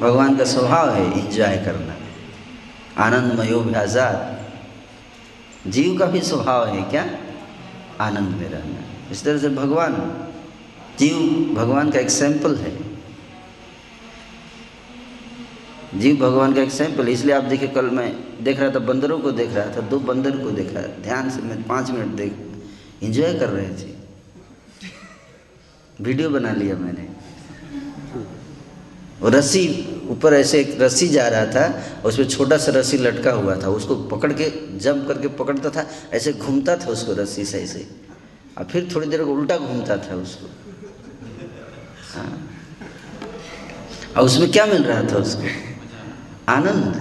भगवान का स्वभाव है इंजॉय करना। आनंदमयो आज़ाद जीव का भी स्वभाव है क्या? आनंद में रहना। इस तरह से भगवान जीव भगवान का एग्ज़ाम्पल है। जीव भगवान का एक सैंपल इसलिए आप देखिए कल मैं देख रहा था, बंदरों को देख रहा था, दो बंदर को देख रहा था। ध्यान से मैं पाँच मिनट देख इंजॉय कर रहे थे। वीडियो बना लिया मैंने। और रस्सी, ऊपर ऐसे एक रस्सी जा रहा था, और उसमें छोटा सा रस्सी लटका हुआ था। उसको पकड़ के जंप करके पकड़ता था, ऐसे घूमता था उसको रस्सी से ऐसे। और फिर थोड़ी देर को उल्टा घूमता था उसको। हाँ। और उसमें क्या मिल रहा था उसको? आनंद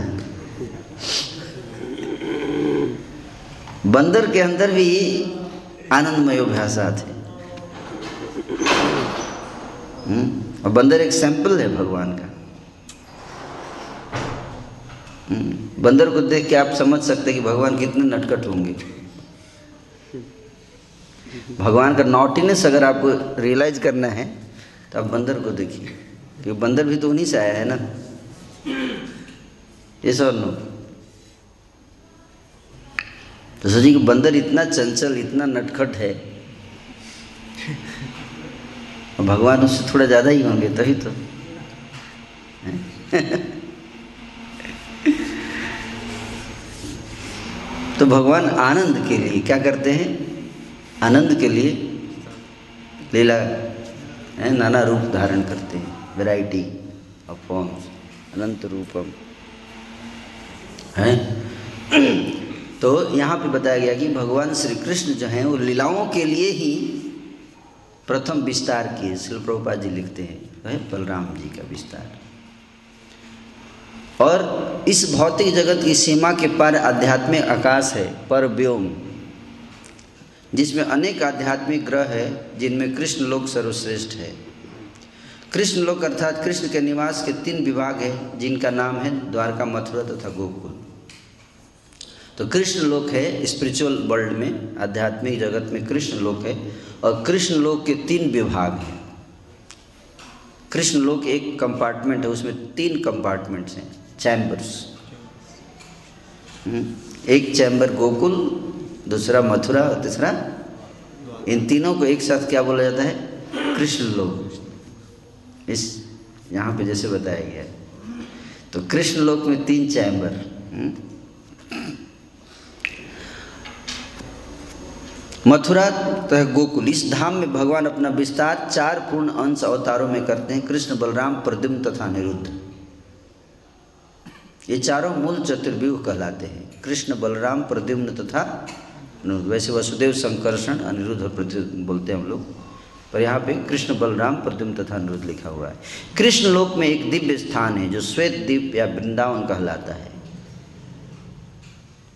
बंदर के अंदर भी आनंदमय भाषा थे हम्म? और बंदर एक सैंपल है भगवान का। हम्म, बंदर को देख के आप समझ सकते कि भगवान कितने नटखट होंगे। भगवान का नॉटिनेस अगर आपको रियलाइज़ करना है तो आप बंदर को देखिए। क्योंकि बंदर भी तो उन्हीं से आया है ना। ये सब नो तो सोचिए कि बंदर इतना चंचल, इतना नटखट है। भगवान उससे थोड़ा ज़्यादा ही होंगे, तभी तो। तो भगवान आनंद के लिए क्या करते हैं? आनंद के लिए लीला नाना रूप धारण करते हैं। वैरायटी ऑफ़ फॉर्म्स अनंत रूपम। है? तो यहाँ पे बताया गया कि भगवान श्री कृष्ण जो हैं, वो लीलाओं के लिए ही प्रथम विस्तार किए शिल प्रभुपा जी लिखते हैं वह बलराम जी का विस्तार। और इस भौतिक जगत की सीमा के पार आध्यात्मिक आकाश है पर व्योम जिसमें अनेक आध्यात्मिक ग्रह है, जिनमें कृष्ण लोक सर्वश्रेष्ठ है। कृष्ण लोक अर्थात कृष्ण के निवास के तीन विभाग हैं, जिनका नाम है द्वारका मथुरा तथा गोकुल। तो कृष्ण लोक है स्पिरिचुअल वर्ल्ड में आध्यात्मिक जगत में कृष्ण लोक है और कृष्ण लोक के तीन विभाग हैं। कृष्ण लोक एक कंपार्टमेंट है उसमें तीन कंपार्टमेंट्स हैं चैम्बर्स हम्म, एक चैम्बर गोकुल दूसरा मथुरा और तीसरा इन तीनों को एक साथ क्या बोला जाता है? कृष्ण लोक। इस यहाँ पे जैसे बताया गया है। तो कृष्ण लोक में तीन चैम्बर हम्म, मथुरा तथा गोकुल, इस धाम में भगवान अपना विस्तार चार पूर्ण अंश अवतारों में करते हैं, कृष्ण, बलराम, प्रद्युम्न तथा निरुद्ध। ये चारों मूल चतुर्व्यूह कहलाते हैं, कृष्ण, बलराम, प्रद्युम्न तथा वैसे वसुदेव, संकर्षण, अनिरुद्ध और बोलते हैं हम लोग, पर यहाँ पे कृष्ण, बलराम, प्रद्युम्न तथा अनिरुद्ध लिखा हुआ है। कृष्ण लोक में एक दिव्य स्थान है, जो श्वेत द्वीप या वृंदावन कहलाता है।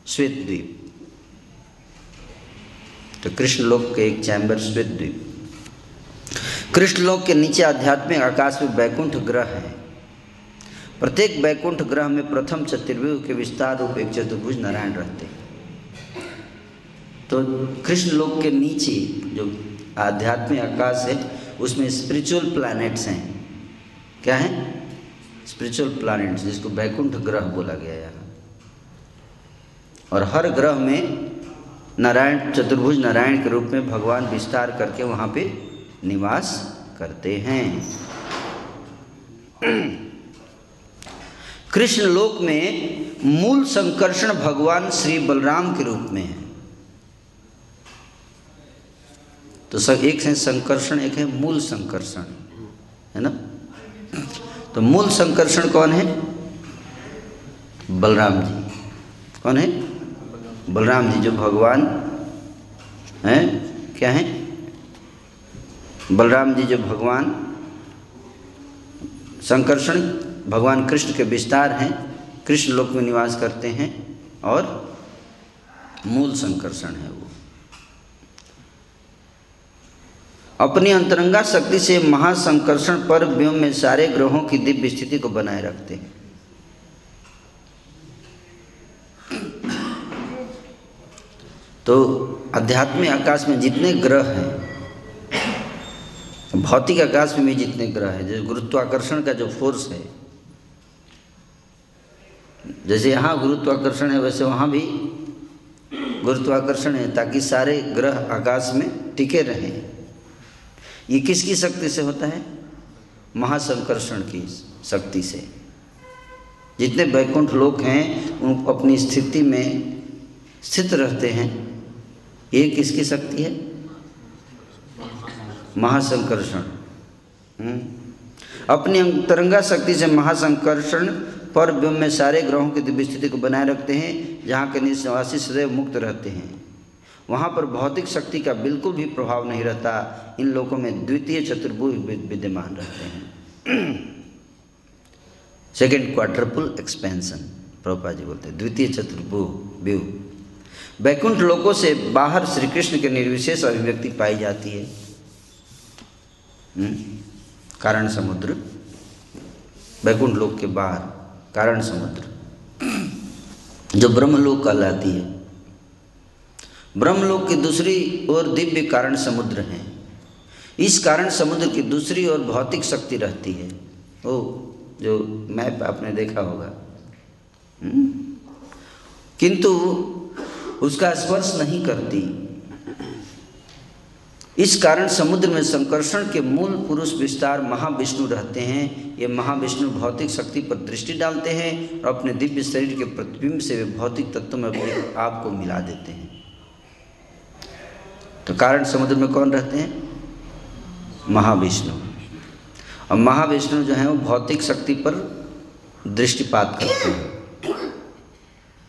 श्वेत द्वीप। तो कृष्ण लोक के एक चैम्बर श्वेत द्वीप। कृष्ण लोक के नीचे आध्यात्मिक आकाश में बैकुंठ ग्रह है। प्रत्येक बैकुंठ ग्रह में प्रथम चतुर्व्यूह के विस्तार रूप एक चतुर्भुज नारायण रहते हैं। तो कृष्ण लोक के नीचे जो आध्यात्मिक आकाश है, उसमें स्पिरिचुअल प्लैनेट्स हैं। क्या है? स्पिरिचुअल प्लैनेट्स जिसको बैकुंठ ग्रह बोला गया यहाँ और हर ग्रह में नारायण चतुर्भुज नारायण के रूप में भगवान विस्तार करके वहाँ पे निवास करते हैं। कृष्ण लोक में मूल संकर्षण भगवान श्री बलराम के रूप में है। तो सब एक है संकर्षण, एक है मूल संकर्षण, है ना? तो मूल संकर्षण कौन है? बलराम जी। कौन है? बलराम जी जो भगवान, हैं? क्या हैं? बलराम जी जो भगवान, संकर्षण, भगवान कृष्ण के विस्तार हैं, कृष्ण लोक में निवास करते हैं और मूल संकर्षण है वो। अपनी अंतरंगा शक्ति से महासंकर्षण पर व्योम में सारे ग्रहों की दिव्य स्थिति को बनाए रखते हैं। तो आध्यात्मिक आकाश में जितने ग्रह हैं, भौतिक आकाश में भी जितने ग्रह हैं, जैसे गुरुत्वाकर्षण का जो फोर्स है, जैसे यहाँ गुरुत्वाकर्षण है, वैसे वहाँ भी गुरुत्वाकर्षण है, ताकि सारे ग्रह आकाश में टिके रहें। ये किसकी शक्ति से होता है? महासंकर्षण की शक्ति से। जितने वैकुंठ लोग हैं, उन अपनी स्थिति में स्थित रहते हैं। ये किसकी शक्ति है? महासंकर्षण। हम्म। अपनी अंतरंगा शक्ति से महासंकर्षण पर में सारे ग्रहों की दिव्य स्थिति को बनाए रखते हैं, जहाँ के निवासी सदैव मुक्त रहते हैं। वहाँ पर भौतिक शक्ति का बिल्कुल भी प्रभाव नहीं रहता। इन लोगों में द्वितीय चतुर्भुज विद्यमान रहते हैं। Second quadruple expansion Prabhupada ji बोलते हैं, द्वितीय चतुर्भु व्यू। वैकुंठ लोकों से बाहर श्री कृष्ण के निर्विशेष अभिव्यक्ति पाई जाती है। हम्म? कारण समुद्र। वैकुंठ लोक के बाहर, कारण समुद्र। जो ब्रह्मलोक कहलाती है। ब्रह्मलोक की दूसरी ओर दिव्य कारण समुद्र है। इस कारण समुद्र की दूसरी ओर भौतिक शक्ति रहती है। ओ, जो मैप आपने देखा होगा। हम्म? किंतु उसका स्पर्श नहीं करती। इस कारण समुद्र में संकर्षण के मूल पुरुष विस्तार महाविष्णु रहते हैं। ये महाविष्णु भौतिक शक्ति पर दृष्टि डालते हैं और अपने दिव्य शरीर के प्रतिबिंब से वे भौतिक तत्व में अपने आप को मिला देते हैं। तो कारण समुद्र में कौन रहते हैं? महाविष्णु। और महाविष्णु जो है, वो भौतिक शक्ति पर दृष्टिपात करते हैं।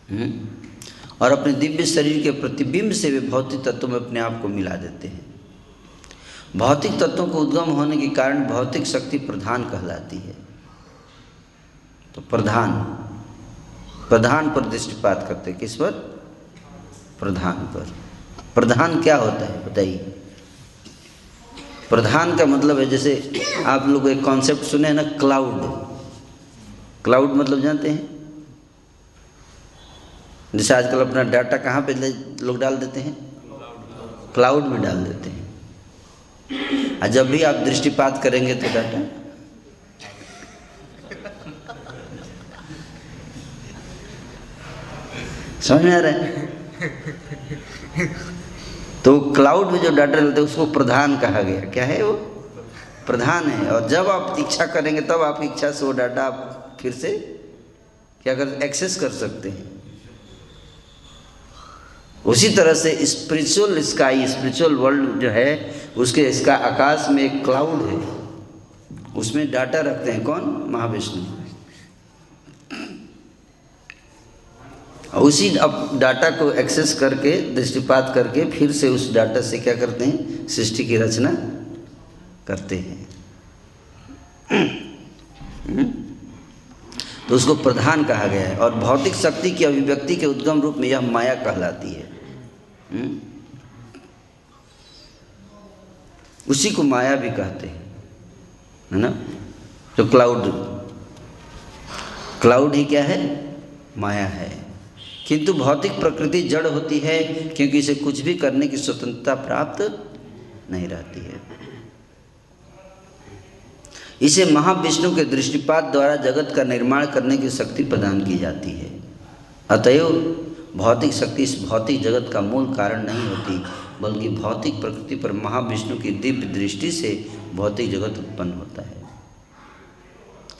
हम्म? और अपने दिव्य शरीर के प्रतिबिंब से वे भौतिक तत्वों में अपने आप को मिला देते हैं। भौतिक तत्वों को उद्गम होने के कारण भौतिक शक्ति प्रधान कहलाती है। तो प्रधान प्रधान पर दृष्टिपात करते किस पर? प्रधान पर। प्रधान क्या होता है, बताइए। प्रधान का मतलब है, जैसे आप लोग एक कॉन्सेप्ट सुने हैं ना क्लाउड क्लाउड मतलब जानते हैं? जैसे आजकल अपना डाटा कहाँ पे लोग डाल देते हैं? क्लाउड में डाल देते हैं। और जब भी आप दृष्टिपात करेंगे तो डाटा। समझ में आ रहा है? तो क्लाउड में जो डाटा रहते हैं, उसको प्रधान कहा गया। क्या है वो? प्रधान है। और जब आप इच्छा करेंगे, तब आप इच्छा से वो डाटा आप फिर से क्या कर एक्सेस कर सकते हैं। उसी तरह से स्पिरिचुअल स्काई स्पिरिचुअल वर्ल्ड जो है, उसके, इसका आकाश में एक क्लाउड है। उसमें डाटा रखते हैं कौन? महाविष्णु। उसी अब डाटा को एक्सेस करके, दृष्टिपात करके, फिर से उस डाटा से क्या करते हैं? सृष्टि की रचना करते हैं। तो उसको प्रधान कहा गया है और भौतिक शक्ति की अभिव्यक्ति के उद्गम रूप में यह माया कहलाती है? उसी को माया भी कहते हैं, है ना? तो क्लाउड क्लाउड ही क्या है? माया है। किंतु भौतिक प्रकृति जड़ होती है, क्योंकि इसे कुछ भी करने की स्वतंत्रता प्राप्त नहीं रहती है। इसे महाविष्णु के दृष्टिपात द्वारा जगत का निर्माण करने की शक्ति प्रदान की जाती है। अतएव भौतिक शक्ति इस भौतिक जगत का मूल कारण नहीं होती, बल्कि भौतिक प्रकृति पर महाविष्णु की दिव्य दृष्टि से भौतिक जगत उत्पन्न होता है।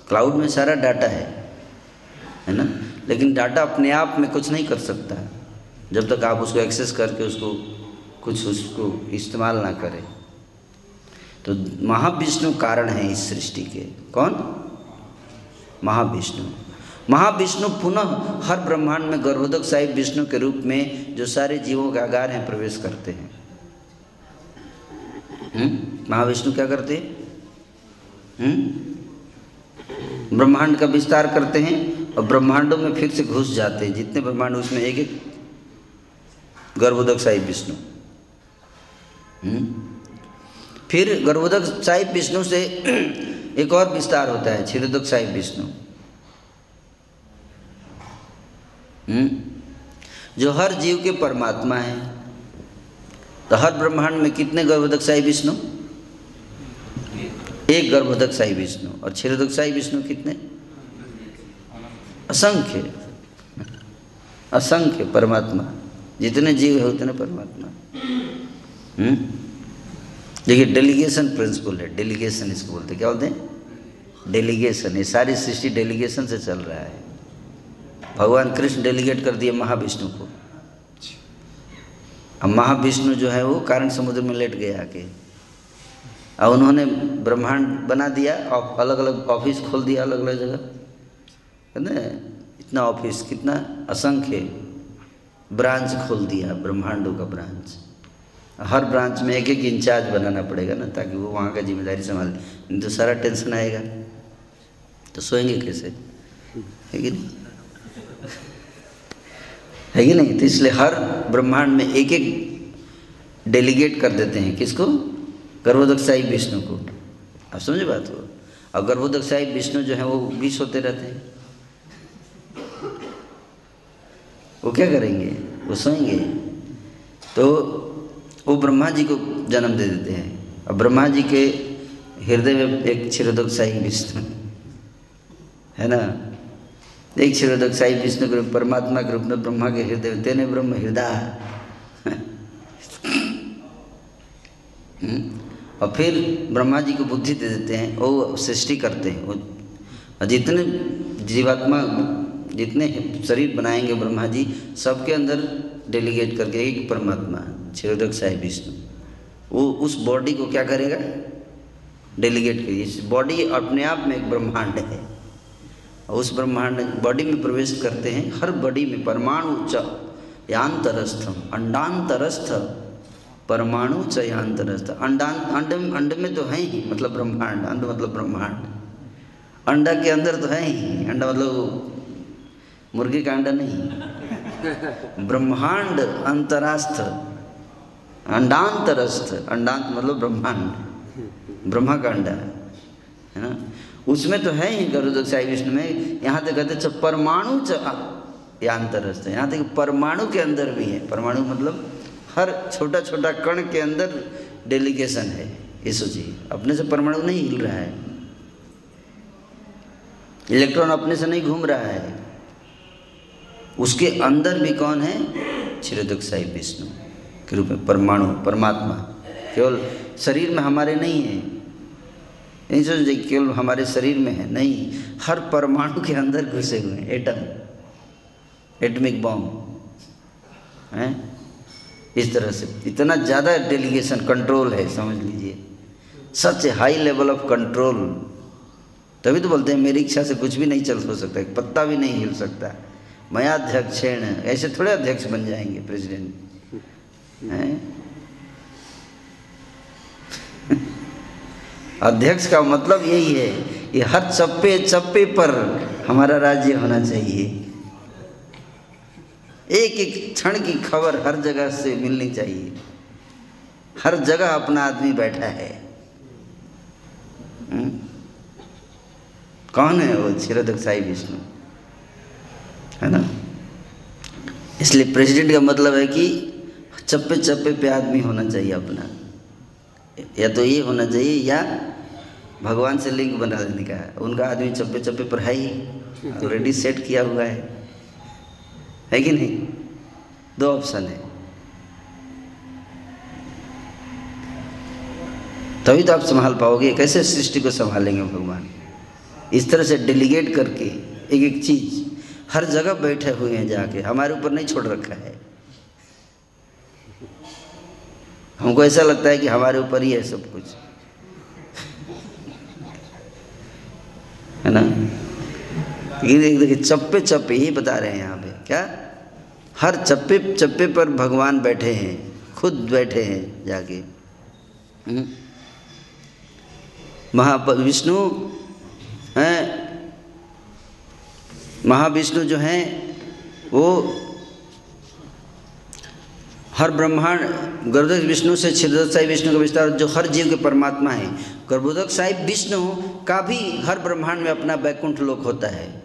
क्लाउड में सारा डाटा है है ना? लेकिन डाटा अपने आप में कुछ नहीं कर सकता। जब तक आप उसको एक्सेस करके उसको कुछ उसको इस्तेमाल ना करें। तो महाविष्णु कारण है इस सृष्टि के। कौन? महाविष्णु। महाविष्णु पुनः हर ब्रह्मांड में गर्भोदक साहिब विष्णु के रूप में जो सारे जीवों के आगार हैं प्रवेश करते हैं हम्म? महाविष्णु क्या करते हैं हम्म? ब्रह्मांड का विस्तार करते हैं और ब्रह्मांडों में फिर से घुस जाते हैं जितने ब्रह्मांड उसमें एक एक गर्भोदक साहिब विष्णु हम्म? फिर गर्भोदक साहिब विष्णु से एक और विस्तार होता है क्षीरोदक साहिब विष्णु जो हर जीव के परमात्मा है। तो हर ब्रह्मांड में कितने गर्भोदक साई विष्णु? एक गर्भोदक साई विष्णु और क्षीरोदक साई विष्णु कितने? असंख्य। असंख्य परमात्मा। जितने जीव है, उतने परमात्मा। हम्म? देखिए डेलीगेशन प्रिंसिपल है। डेलीगेशन इसको बोलते क्या बोलते हैं? डेलीगेशन ये सारी सृष्टि डेलीगेशन से चल रहा है। भगवान कृष्ण डेलीगेट कर दिए महाविष्णु को। अब महाविष्णु जो है वो कारण समुद्र में लेट गए आके। और उन्होंने ब्रह्मांड बना दिया, और अलग अलग ऑफ़िस खोल दिया अलग अलग जगह है ना इतना ऑफ़िस कितना असंख्य ब्रांच खोल दिया, ब्रह्मांडों का ब्रांच हर ब्रांच में एक एक इंचार्ज बनाना पड़ेगा ना, ताकि वो वहाँ का ज़िम्मेदारी संभाल तो सारा टेंशन आएगा। तो सोएँगे कैसे? है कि नहीं? है कि नहीं। तो इसलिए हर ब्रह्मांड में एक एक डेलीगेट कर देते हैं। किसको? गर्भोदकशाही विष्णु को। आप समझे बात को? और गर्भोदकशाही विष्णु जो है, वो बीस होते रहते हैं। वो क्या करेंगे? वो सोएँगे। तो वो ब्रह्मा जी को जन्म दे देते हैं। और ब्रह्मा जी के हृदय में एक क्षीरोदकशाही विष्णु है ना? एक क्षीरोदकशाही विष्णु के रूप, परमात्मा के रूप में ब्रह्मा के हृदय तेने ब्रह्म हृदय। हम्म? और फिर ब्रह्मा जी को बुद्धि दे देते हैं, वो सृष्टि करते हैं। वो जितने जीवात्मा, जितने शरीर बनाएँगे ब्रह्मा जी, सबके अंदर डेलीगेट करके एक परमात्मा क्षीरोदक साहिब विष्णु। वो उस बॉडी को क्या करेगा? डेलीगेट करिए बॉडी अपने आप में एक ब्रह्मांड है। और उस ब्रह्मांड बॉडी में प्रवेश करते हैं, हर बॉडी में परमाणु च यांतरस्थम, अंडांतरस्थ परमाणु च यांतरस्थ। अंडान अंड अंड में तो है ही मतलब ब्रह्मांड, अंड मतलब ब्रह्मांड। अंडा के अंदर तो है ही, अंडा मतलब मुर्गी का अंडा नहीं। ब्रह्मांड अंतरास्थ, अंडांतरस्थ अंडांत मतलब ब्रह्मांड, ब्रह्मा का अंडा है ना? उसमें तो है ही गरुदक साई विष्णु में, यहाँ तक कहते परमाणु च यांतरस्थ यहाँ तक परमाणु के अंदर भी है। परमाणु मतलब हर छोटा छोटा कण के अंदर डेलीगेशन है। ये सोचिए, अपने से परमाणु नहीं हिल रहा है। इलेक्ट्रॉन अपने से नहीं घूम रहा है। उसके अंदर भी कौन है? क्षीरोदक साई विष्णु के रूप में परमाणु, परमात्मा। केवल शरीर में हमारे नहीं है। नहीं सोच केवल हमारे शरीर में है, नहीं, हर परमाणु के अंदर घुसे हुए हैं एटम एटमिक बॉम्ब है? इस तरह से। इतना ज़्यादा डेलीगेशन कंट्रोल है, समझ लीजिए। Such high level of control तभी तो बोलते हैं, मेरी इच्छा से कुछ भी नहीं चल हो सकता पत्ता भी नहीं हिल सकता। मैं अध्यक्षेण ऐसे थोड़े अध्यक्ष बन जाएँगे प्रेसिडेंट हैं? अध्यक्ष का मतलब यही है कि हर चप्पे चप्पे पर हमारा राज्य होना चाहिए। एक एक क्षण की खबर हर जगह से मिलनी चाहिए। हर जगह अपना आदमी बैठा है? हम्म? कौन है वो? क्षीरोदक साई विष्णु। है ना? इसलिए प्रेसिडेंट का मतलब है कि चप्पे चप्पे पे आदमी होना चाहिए अपना। या तो ये होना चाहिए या भगवान से लिंक बना देने का उनका आदमी चप्पे चप्पे पर है ही ऑलरेडी सेट किया हुआ है। है कि नहीं? दो ऑप्शन है। तभी तो आप संभाल पाओगे। कैसे सृष्टि को संभालेंगे भगवान? इस तरह से डेलीगेट करके एक एक चीज़ हर जगह बैठे हुए हैं जाके। हमारे ऊपर नहीं छोड़ रखा है। हमको ऐसा लगता है कि हमारे ऊपर ही है सब कुछ। है ना? देखिए चप्पे चप्पे ही बता रहे हैं यहाँ पे। क्या? हर चप्पे चप्पे पर भगवान बैठे हैं, खुद बैठे हैं जाके। हम्म? महा विष्णु, हैं? महाविष्णु जो हैं, वो हर ब्रह्मांड गर्भोदक विष्णु से छिदोदक साहिब विष्णु का विस्तार, जो हर जीव के परमात्मा है। गर्भोदक साहिब विष्णु का भी हर ब्रह्मांड में अपना वैकुंठ लोक होता है।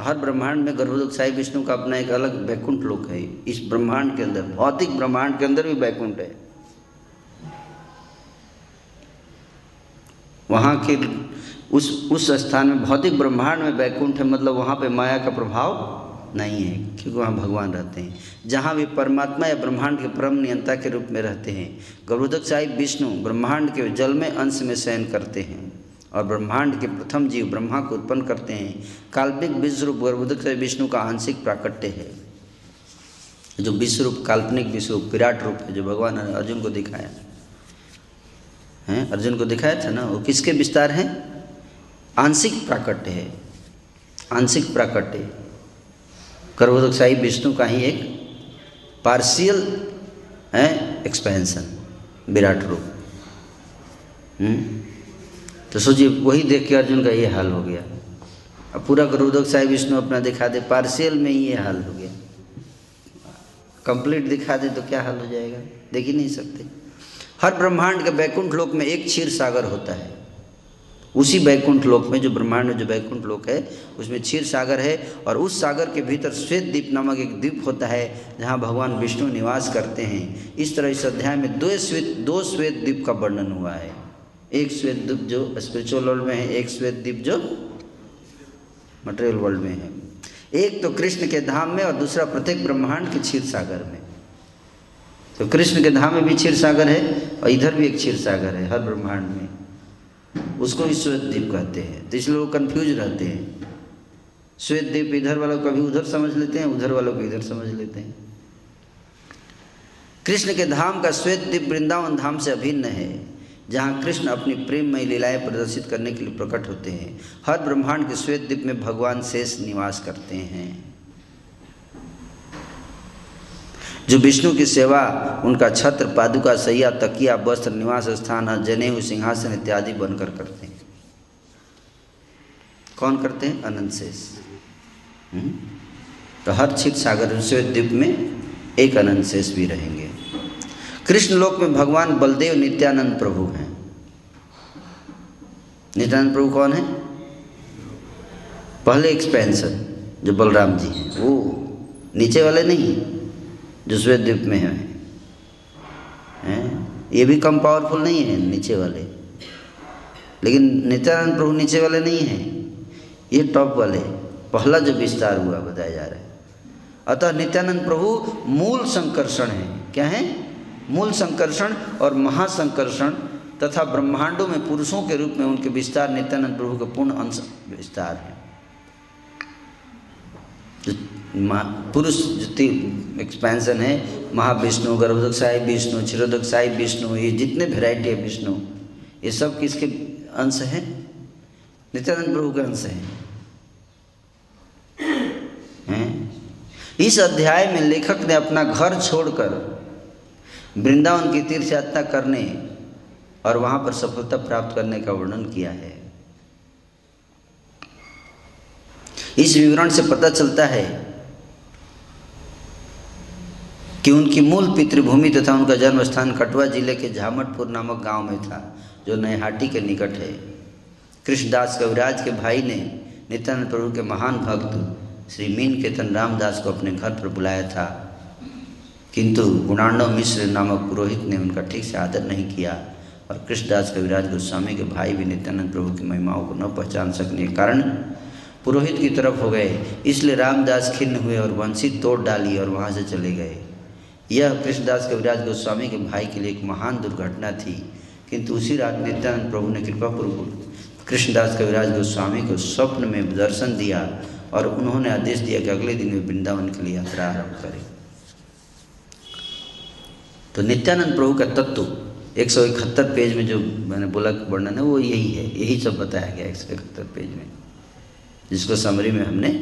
हर ब्रह्मांड में गर्भोदक साई विष्णु का अपना एक अलग वैकुंठ लोक है। इस ब्रह्मांड के अंदर, भौतिक ब्रह्मांड के अंदर भी वैकुंठ है। वहाँ के उस उस स्थान में भौतिक ब्रह्मांड में वैकुंठ है मतलब वहाँ पे माया का प्रभाव नहीं है, क्योंकि वहाँ भगवान रहते हैं। जहाँ भी परमात्मा या ब्रह्मांड के परम नियंता के रूप में रहते हैं गर्भोदक साहिब विष्णु ब्रह्मांड के जल में अंश में शयन करते हैं और ब्रह्मांड के प्रथम जीव ब्रह्मा को उत्पन्न करते हैं। काल्पनिक विश्वरूप गर्भोदक से विष्णु का आंशिक प्राकट्य है। जो विश्वरूप, काल्पनिक विश्वरूप, विराट रूप है, जो भगवान ने अर्जुन को दिखाया। है? अर्जुन को दिखाया था ना? वो किसके विस्तार हैं? आंशिक प्राकट्य है। आंशिक प्राकट्य। साई विष्णु का ही एक पार्शियल है एक्सपेंशन विराट रूप। हुँ? तो सोचिए, वही देख के अर्जुन का ये हाल हो गया। अब पूरा गुरुदक साहिब विष्णु अपना दिखा दे पार्शियल में ही ये हाल हो गया। कंप्लीट दिखा दे तो क्या हाल हो जाएगा? देख ही नहीं सकते। हर ब्रह्मांड के बैकुंठ लोक में एक क्षीर सागर होता है। उसी बैकुंठ लोक में, जो ब्रह्मांड में जो बैकुंठ लोक है, उसमें क्षीर सागर है और उस सागर के भीतर श्वेत द्वीप नामक एक द्वीप होता है, जहाँ भगवान विष्णु निवास करते हैं। इस तरह इस अध्याय में दो श्वेत दो श्वेत द्वीप का वर्णन हुआ है। एक श्वेत द्वीप जो स्पिरिचुअल वर्ल्ड में है, एक श्वेत द्वीप जो मटेरियल वर्ल्ड में है। एक तो कृष्ण के धाम में और दूसरा प्रत्येक ब्रह्मांड के क्षीर सागर में। तो कृष्ण के धाम में भी क्षीर सागर है और इधर भी एक क्षीर सागर है, हर ब्रह्मांड में। उसको ही श्वेत द्वीप कहते हैं। तो इसलिए लोग कन्फ्यूज़ रहते हैं। श्वेत द्वीप इधर वालों को कभी उधर समझ लेते हैं, उधर वालों को इधर समझ लेते हैं। कृष्ण के धाम का श्वेत द्वीप वृंदावन धाम से अभिन्न है, जहाँ कृष्ण अपनी प्रेममय लीलाएँ प्रदर्शित करने के लिए प्रकट होते हैं। हर ब्रह्मांड के श्वेत द्वीप में भगवान शेष निवास करते हैं। जो विष्णु की सेवा, उनका छत्र पादुका, सैया, तकिया, वस्त्र, निवास स्थान जनेऊ, सिंहासन इत्यादि बनकर करते हैं। कौन करते हैं? अनंत शेष। हम्म? तो हर छित सागर द्वीप में एक अनंत शेष भी रहेंगे। कृष्ण लोक में भगवान बलदेव नित्यानंद प्रभु हैं। नित्यानंद प्रभु कौन है? पहले एक्सपेंशन जो बलराम जी हैं। वो नीचे वाले नहीं श्वेत द्वीप में है। हैं? ये भी कम पावरफुल नहीं है, नीचे वाले। लेकिन नित्यानंद प्रभु नीचे वाले नहीं हैं। ये टॉप वाले। पहला जो विस्तार हुआ, बताया जा रहा है। अतः नित्यानंद प्रभु मूल संकर्षण है। क्या है? मूल संकर्षण और महासंकर्षण तथा ब्रह्मांडों में पुरुषों के रूप में उनके विस्तार नित्यानंद प्रभु के पूर्ण अंश विस्तार है। पुरुष जो एक्सपेंशन है, महाविष्णु गर्भोदक साहिब विष्णु क्षीरोदक साहिब विष्णु, ये जितने वेराइटी है विष्णु, ये सब किसके अंश हैं? नित्यानंद प्रभु के अंश हैं। हैं? इस अध्याय में लेखक ने अपना घर छोड़कर वृंदावन की तीर्थ यात्रा करने और वहाँ पर सफलता प्राप्त करने का वर्णन किया है। इस विवरण से पता चलता है कि उनकी मूल पितृभूमि तथा उनका जन्म स्थान कटवा ज़िले के झामटपुर नामक गाँव में था, जो नैहाटी के निकट है। कृष्णदास कविराज के भाई ने नित्यानंद प्रभु के महान भक्त श्री मीन केतन रामदास को अपने घर पर बुलाया था। किंतु गुणांडव मिश्र नामक पुरोहित ने उनका ठीक से आदर नहीं किया और कृष्णदास कविराज गोस्वामी के भाई भी नित्यानंद प्रभु की महिमाओं को न पहचान सकने के कारण पुरोहित की तरफ़ हो गए। इसलिए रामदास खिन्न हुए और वंशी तोड़ डाली और वहाँ से चले गए। यह कृष्णदास कविराज गोस्वामी के भाई के लिए एक महान दुर्घटना थी, किंतु उसी रात नित्यानंद प्रभु ने कृपा कृपापूर्वक कृष्णदास कविराज गोस्वामी को स्वप्न में दर्शन दिया और उन्होंने आदेश दिया कि अगले दिन वे वृंदावन के लिए यात्रा आरंभ करें। तो नित्यानंद प्रभु का तत्व, एक सौ इकहत्तर पेज में जो मैंने बोला वर्णन है, वो यही है, यही सब बताया गया एक सौ इकहत्तर पेज में, जिसको समरी में हमने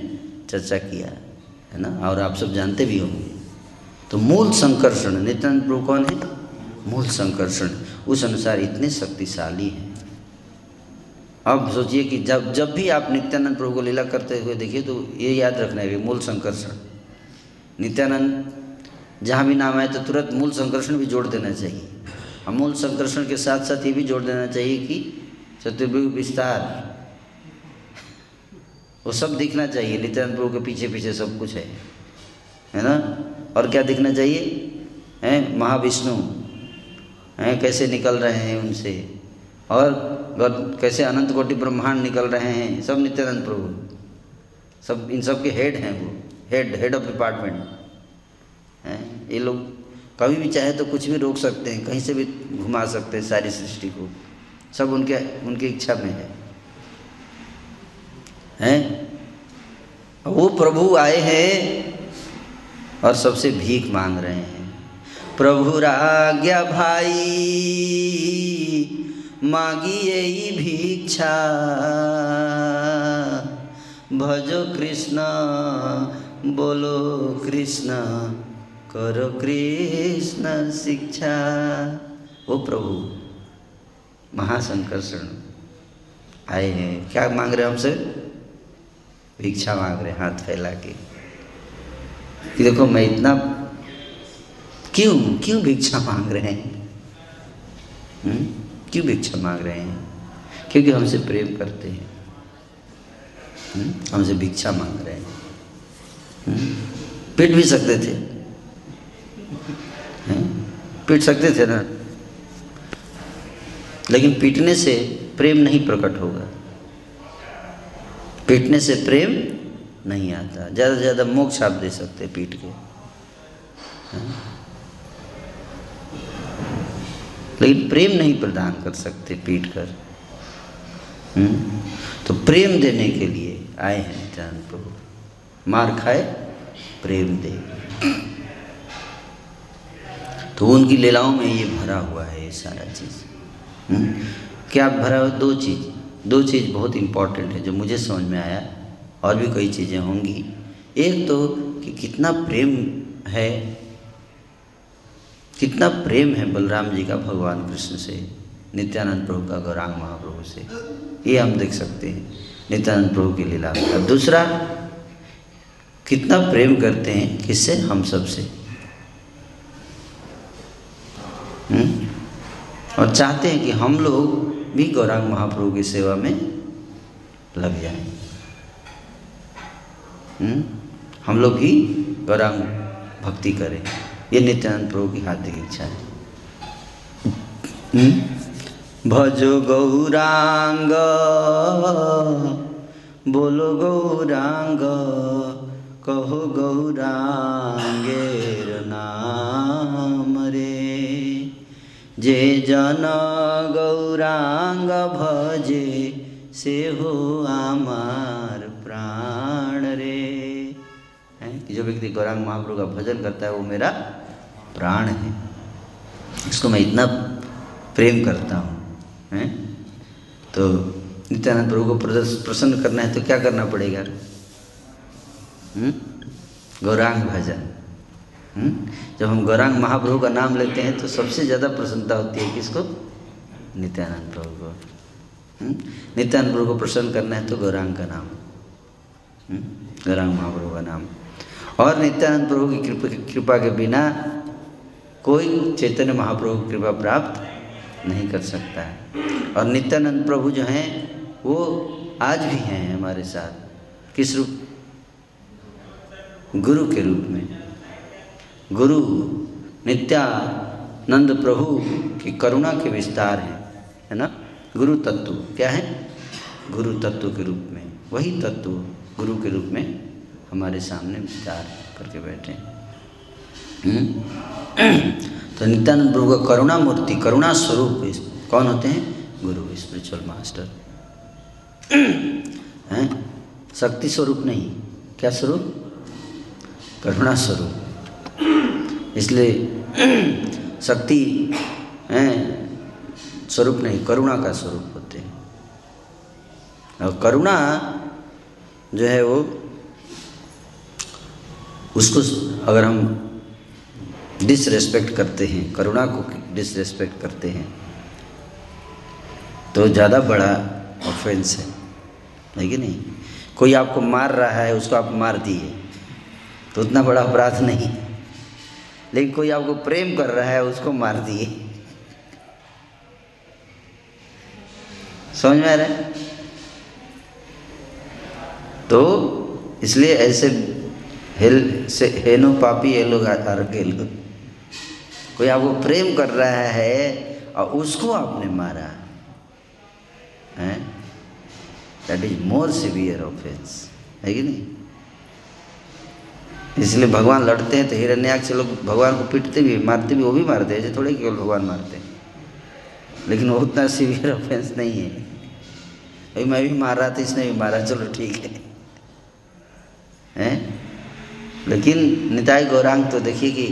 चर्चा किया, है ना? और आप सब जानते भी होंगे। तो मूल संकर्षण नित्यानंद प्रभु कौन है? मूल संकर्षण। उस अनुसार इतने शक्तिशाली हैं। अब सोचिए कि जब जब भी आप नित्यानंद प्रभु को लीला करते हुए देखिए तो ये याद रखना है मूल संकर्षण। नित्यानंद, जहाँ भी नाम आए तो तुरंत मूल संकर्षण भी जोड़ देना चाहिए। और मूल संकर्षण के साथ साथ ये भी जोड़ देना चाहिए कि चतुर्भुज विस्तार। वो सब दिखना चाहिए। नित्यानंद प्रभु के पीछे पीछे सब कुछ है। है ना? और क्या दिखना चाहिए? हैं, महाविष्णु। हैं, कैसे निकल रहे हैं उनसे? और कैसे अनंत कोटि ब्रह्मांड निकल रहे हैं? सब नित्यानंद प्रभु। सब, इन सब के हेड हैं वो। हेड हेड ऑफ़ डिपार्टमेंट हैं, ये लोग कभी भी चाहे तो कुछ भी रोक सकते हैं, कहीं से भी घुमा सकते हैं सारी सृष्टि को। सब उनके, उनकी इच्छा में है। हैं? वो प्रभु आए हैं और सबसे भीख मांग रहे हैं। प्रभु राज्ञा भाई मांगी यही भिक्षा। भजो कृष्ण, बोलो कृष्ण, करो कृष्ण शिक्षा। ओ प्रभु महासंकर्षण आए हैं। क्या मांग रहे हमसे? भिक्षा मांग रहे हाथ फैला के। कि देखो मैं इतना क्यों क्यों भिक्षा मांग रहे हैं? हुँ? क्यों भिक्षा मांग रहे हैं? क्योंकि हमसे प्रेम करते हैं। हुँ? हमसे भिक्षा मांग रहे हैं। हुँ? पीट भी सकते थे। पीट सकते थे ना? लेकिन पीटने से प्रेम नहीं प्रकट होगा। पीटने से प्रेम नहीं आता। ज़्यादा से ज़्यादा मोक्ष आप दे सकते पीट के। लेकिन प्रेम नहीं प्रदान कर सकते पीट कर हम्म? तो प्रेम देने के लिए आए हैं जान प्रभु। मार खाए, प्रेम दे। तो उनकी लीलाओं में ये भरा हुआ है ये सारा चीज़। हम्म? क्या भरा हुआ? दो चीज़। दो चीज़ बहुत इंपॉर्टेंट है जो मुझे समझ में आया। और भी कई चीज़ें होंगी। एक तो कि कितना प्रेम है, कितना प्रेम है बलराम जी का भगवान कृष्ण से, नित्यानंद प्रभु का गौरांग महाप्रभु से। ये हम देख सकते हैं, नित्यानंद प्रभु की लीला का दूसरा, कितना प्रेम करते हैं किससे? हम सबसे। हम्म? और चाहते हैं कि हम लोग भी गौरांग महाप्रभु की सेवा में लग जाएँ। हम्म? हम लोग भी गौरांग भक्ति करें ये नित्यानंद प्रभु की हार्दिक इच्छा है हम्म? भजो गौरांग, बोलो गौरांग, कहो गौरांगेर नाम रे जे जन गौरांग भजे, से हो आमार व्यक्ति गौरांग महाप्रभु का भजन करता है, वो मेरा प्राण है। इसको मैं इतना प्रेम करता हूँ, हैं? तो नित्यानंद प्रभु को प्रसन्न करना है तो क्या करना पड़ेगा? हम्म? गौरांग भजन। हम्म? जब हम गौरांग महाप्रभु का नाम लेते हैं तो सबसे ज़्यादा प्रसन्नता होती है किसको? नित्यानंद प्रभु को। हम्म? नित्यानंद प्रभु को प्रसन्न करना है तो गौरांग का नाम। गौरांग महाप्रभु का नाम। और नित्यानंद प्रभु की कृपा के बिना कोई चैतन्य महाप्रभु की कृपा प्राप्त नहीं कर सकता है। और नित्यानंद प्रभु जो हैं, वो आज भी हैं हमारे साथ। किस रूप? गुरु के रूप में। गुरु नित्यानंद प्रभु की करुणा के विस्तार हैं, है ना? गुरु तत्व क्या है? गुरु तत्व के रूप में। वही तत्व गुरु के रूप में हमारे सामने विचार करके बैठे तो नित्यानंद प्रभु का करुणा मूर्ति, करुणा स्वरूप कौन होते हैं? गुरु स्पिरिचुअल मास्टर हैं? शक्ति स्वरूप नहीं। क्या स्वरूप? करुणा स्वरूप। इसलिए शक्ति, हैं? स्वरूप नहीं, करुणा का स्वरूप होते हैं। और करुणा जो है वो उसको अगर हम डिसरेस्पेक्ट करते हैं, करुणा को डिसरेस्पेक्ट करते हैं तो ज़्यादा बड़ा ऑफेंस है। है कि नहीं? कोई आपको मार रहा है, उसको आप मार दिए तो उतना बड़ा अपराध नहीं। लेकिन कोई आपको प्रेम कर रहा है, उसको मार दिए। समझ में आ रहा है? तो इसलिए ऐसे हेल, से हेनो पापी ये लोग आर गेल कोई आपको प्रेम कर रहा है और उसको आपने मारा, है? That is more severe offence है कि नहीं? इसलिए भगवान लड़ते हैं तो हिरण्याक्ष लोग भगवान को पीटते भी, मारते भी, वो भी मारते हैं, ऐसे थोड़े केवल भगवान मारते हैं। लेकिन वो उतना सीवियर ऑफेंस नहीं है। अभी मैं भी मार रहा था, इसने भी मारा, चलो ठीक है। हैं? लेकिन निताई गौरांग तो देखिए कि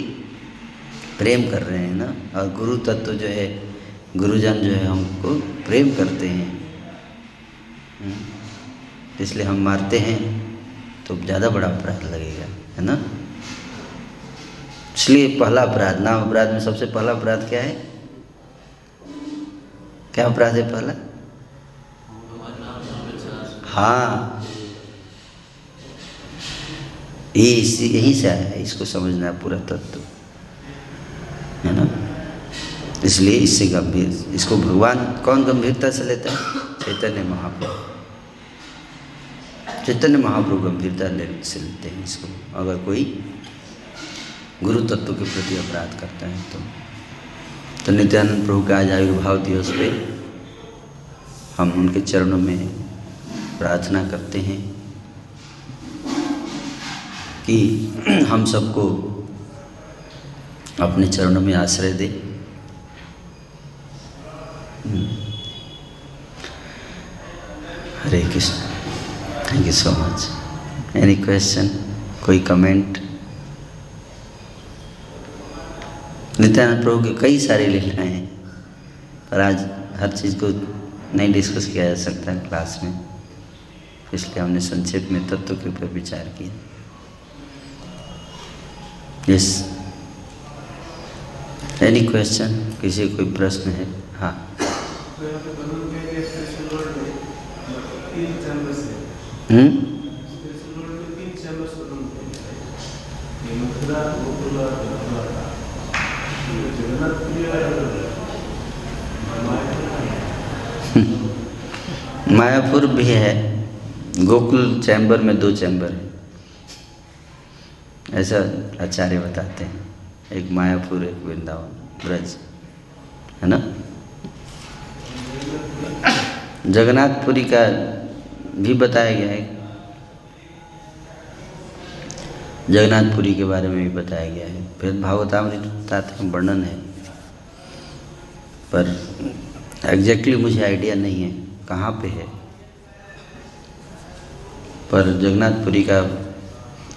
प्रेम कर रहे हैं ना? और गुरु तत्व जो है, गुरुजन जो है हमको प्रेम करते हैं। हम्म। इसलिए हम मारते हैं तो ज़्यादा बड़ा अपराध लगेगा, है ना? इसलिए पहला अपराध, नाम अपराध में सबसे पहला अपराध क्या है? क्या अपराध है पहला? हाँ। ये इसी, यहीं से आया है, इसको समझना है पूरा तत्व। है ना? इसलिए इससे गंभीर, इसको भगवान कौन गंभीरता से लेता है? चैतन्य महाप्रभु। चैतन्य महाप्रभु गंभीरता ले, से लेते हैं इसको। अगर कोई गुरु तत्व के प्रति अपराध करता है तो तो नित्यानंद प्रभु के आज आयुर्भाव दिवस पे हम उनके चरणों में प्रार्थना करते हैं। कि हम सबको अपने चरणों में आश्रय दे। Hare Krishna thank you so much any question कोई कमेंट नित्यानंद प्रभु के कई सारे लीलाएँ हैं, पर आज हर चीज़ को नहीं डिस्कस किया जा सकता क्लास में, इसलिए हमने संक्षेप में तत्व के ऊपर विचार किया। यस एनी क्वेश्चन किसी कोई प्रश्न है? हाँ. हम्म. मायापुर भी है. गोकुल चैम्बर में दो चैम्बर है. ऐसा आचार्य बताते हैं। एक मायापुर, एक वृंदावन, ब्रज, है ना? जगन्नाथपुरी का भी बताया गया है। जगन्नाथपुरी के बारे में भी बताया गया है। फिर भागवतामृत बताते हैं वर्णन है। पर एग्जैक्टली मुझे आइडिया नहीं है कहाँ पे है। पर जगन्नाथपुरी का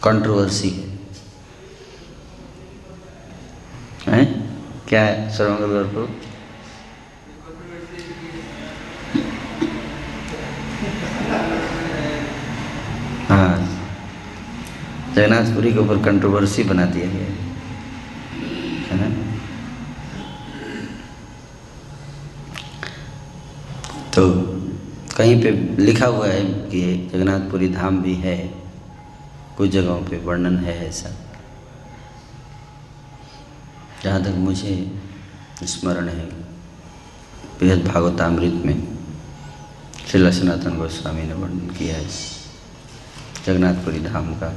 कंट्रोवर्सी है। हैं? क्या है? सर्वमंगल प्रभु हाँ। जगन्नाथपुरी के ऊपर कंट्रोवर्सी बना दिया गया है ना? तो कहीं पे लिखा हुआ है कि जगन्नाथपुरी धाम भी है, कुछ जगहों पे वर्णन है ऐसा। जहाँ तक मुझे स्मरण है, बृहद भागवतामृत में श्री सनातन गोस्वामी ने वर्णन किया है, जगन्नाथपुरी धाम का।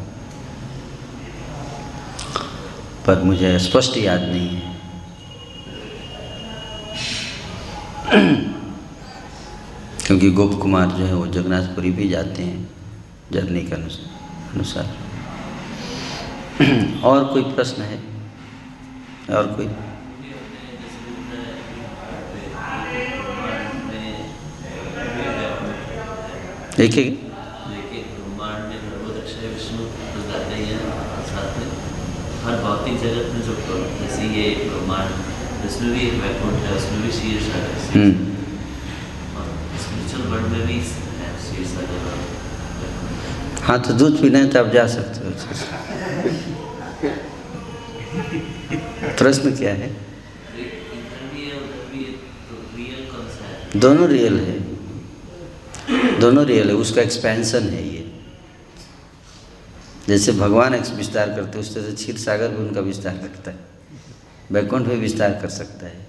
पर मुझे स्पष्ट याद नहीं है। क्योंकि गोप कुमार जो है वो जगन्नाथपुरी भी जाते हैं, जर्नी के अनुसार। और कोई प्रश्न है? और कोई? देखिए। हर भौतिक जगत में जो जैसे ये ब्रह्मांड इसमें भी वैकुंठ है उसमें भी शीर सागर हम्म। स्पिरिचुअल वर्ल्ड में भी है और। हाँ तो दूध पीना है तो आप जा सकते हो। प्रश्न क्या है? दोनों रियल है। दोनों रियल है, उसका एक्सपेंशन है ये। जैसे भगवान विस्तार करते हैं, उस तरह से क्षीर सागर भी उनका विस्तार करता है। वैकुंठ भी विस्तार कर सकता है।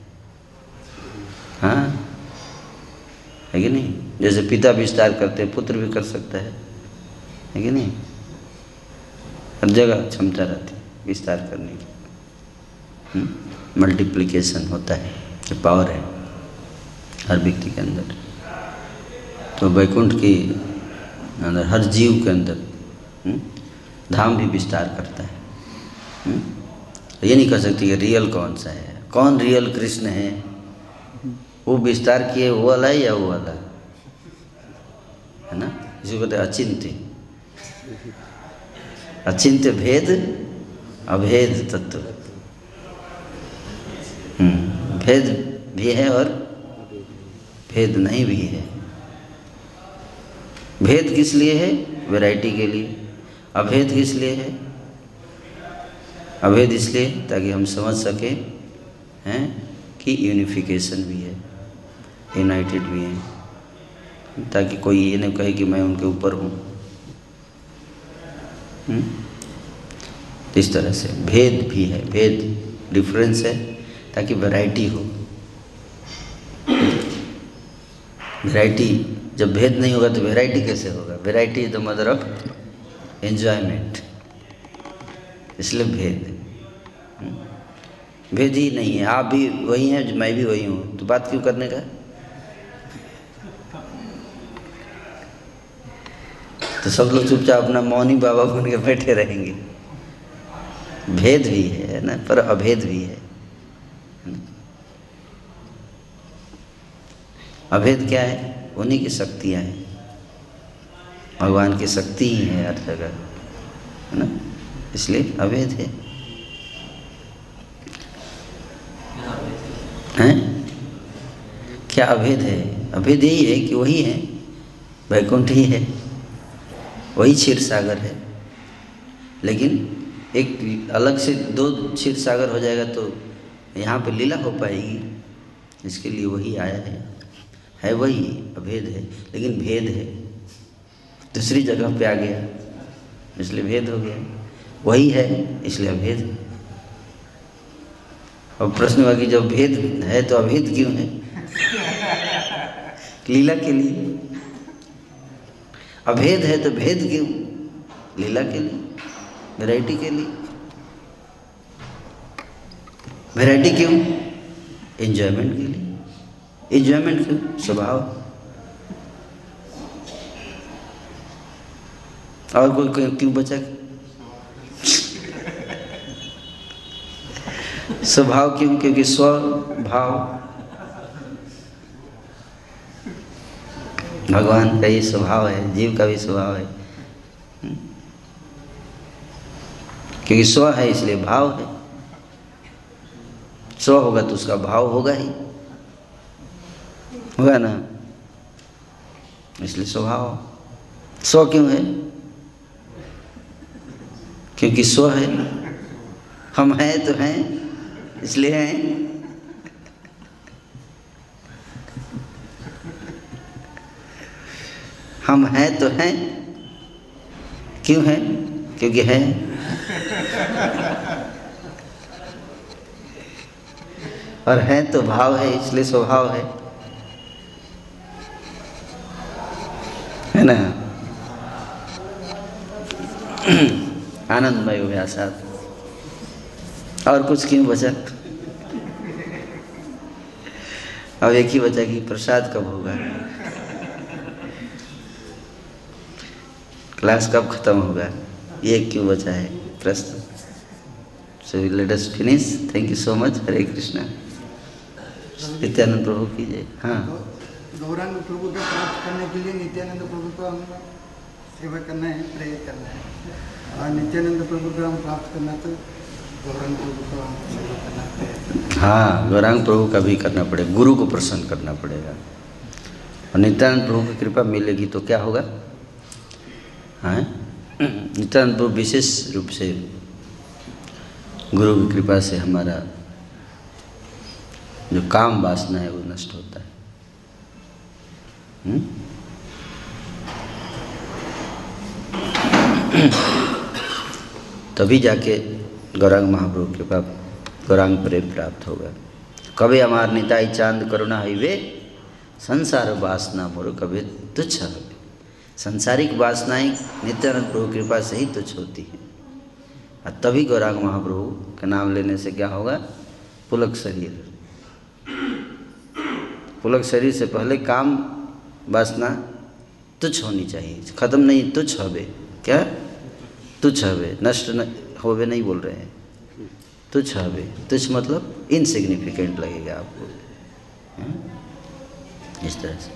हाँ? है कि नहीं? जैसे पिता विस्तार करते हैं, पुत्र भी कर सकता है। है कि नहीं? हर जगह क्षमता रहती है विस्तार करने की। मल्टीप्लिकेशन होता है ये पावर है हर व्यक्ति के अंदर। तो वैकुंठ के अंदर हर जीव के अंदर हुँ? धाम भी विस्तार करता है। हुँ? तो ये नहीं कह सकती कि रियल कौन सा है। कौन रियल कृष्ण है? वो विस्तार किए वो वाला है या वो वाला है ना? इसी को कहते हैं अचिंत्य। अचिंत्य भेद अभेद तत्व। हम्म, भेद भी है और भेद नहीं भी है। भेद किस लिए है? वैरायटी के लिए। अभेद किस लिए है? अभेद इसलिए ताकि हम समझ सकें, हैं, कि यूनिफिकेशन भी है यूनाइटेड भी है। ताकि कोई ये नहीं कहे कि मैं उनके ऊपर हूँ। हम्म? इस तरह से भेद भी है। भेद डिफरेंस है। ताकि वैरायटी हो। वैरायटी जब भेद नहीं होगा तो वैरायटी कैसे होगा? Variety is the mother of enjoyment इसलिए भेद। भेद ही नहीं है। आप भी वही हैं, मैं भी वही हूँ। तो बात क्यों करने का? तो सब लोग चुपचाप अपना मौनी बाबा बन के बैठे रहेंगे। भेद भी है ना? पर अभेद भी है। अभेद क्या है? उन्हीं की शक्तियाँ हैं। भगवान की शक्ति ही है हर जगह, है ना? इसलिए अभेद है। हैं? क्या अभेद है? अभेद यही है कि वही है, वैकुंठ ही है वही क्षीर सागर है। लेकिन एक अलग से दो क्षीर सागर हो जाएगा तो यहाँ पे लीला हो पाएगी। इसके लिए वही आया है। है वही अभेद है लेकिन भेद है। दूसरी जगह पे आ गया इसलिए भेद हो गया। वही है इसलिए अभेद। है अब प्रश्न हुआ कि जब भेद है तो अभेद क्यों है? लीला के लिए। अभेद है तो भेद क्यों? लीला के लिए वैरायटी के लिए। वैरायटी क्यों? एंजॉयमेंट के लिए। एंजॉयमेंट स्वभाव। और कोई क्यों बचा? स्वभाव क्यों? क्योंकि स्वभाव। भगवान का ये स्वभाव है, जीव का भी स्वभाव है। क्योंकि स्व है, इसलिए भाव है। स्व होगा तो उसका भाव होगा ही। होगा ना? इसलिए स्वभाव। स्व क्यों है? क्योंकि स्व है। हम हैं तो हैं, इसलिए हैं। हम हैं तो हैं। क्यों हैं? क्योंकि हैं। और है तो भाव है, इसलिए स्वभाव है। है ना? आनंदमय हुआ साथ। और कुछ क्यों बचा अब एक ही बचा कि प्रसाद कब होगा? क्लास कब खत्म होगा? ये क्यों बचा है? प्रश्न so let us finish thank you so much Hare Krishna Nityananda Prabhu की जय हाँ। गौरांग प्रभु को प्राप्त करने के लिए नित्यानंद प्रभु को हम सेवा करना है प्रेयर करना है। और नित्यानंद प्रभु को हम प्राप्त करना तो गौरांग प्रभु को हम सेवा करना है, गौरांग प्रभु का भी करना पड़ेगा, गुरु को प्रसन्न करना पड़ेगा। और नित्यानंद प्रभु की कृपा मिलेगी तो क्या होगा? हाँ? नित्यानंद प्रभु विशेष रूप से गुरु की कृपा से हमारा जो काम वासना है वो नष्ट होता हुँ? तभी जाके गौरांग महाप्रभु कृपा गौरांग प्रेम प्राप्त होगा कभी हमार निताई चाँद करुणा हईवे संसार वासना मोर कभी तुच्छ संसारिक वासनाएँ नित्यानंद प्रभु कृपा से ही तुच्छ होती हैं। और तभी गौरांग महाप्रभु का नाम लेने से क्या होगा? पुलक शरीर। पुलक शरीर से पहले काम वासना तुच्छ होनी चाहिए। खत्म नहीं, तुच्छ हवे। क्या? तुच्छ हवे। नष्ट न, होवे नहीं बोल रहे हैं। तुच्छ हवे। तुच्छ मतलब इनसिग्निफिकेंट लगेगा आपको। है? इस तरह से।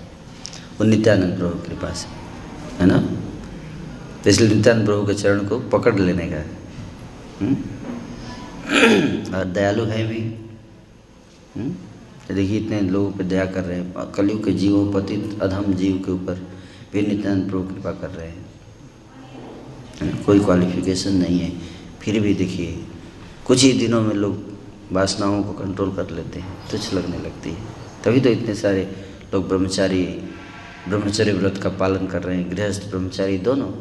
वो नित्यानंद प्रभु कृपा से है। ना? तो इसलिए नित्यानंद प्रभु के चरण को पकड़ लेने का है। और दयालु है भी। तो देखिए, इतने लोगों पर दया कर रहे हैं कलयुग के जीवों पतित अधम जीव के ऊपर भी नित्यानंद प्रभु कृपा कर रहे हैं। कोई क्वालिफिकेशन नहीं है। फिर भी देखिए, कुछ ही दिनों में लोग वासनाओं को कंट्रोल कर लेते हैं, तुच्छ लगने लगती है। तभी तो इतने सारे लोग ब्रह्मचारी, ब्रह्मचर्य व्रत का पालन कर रहे हैं, गृहस्थ, ब्रह्मचारी, दोनों।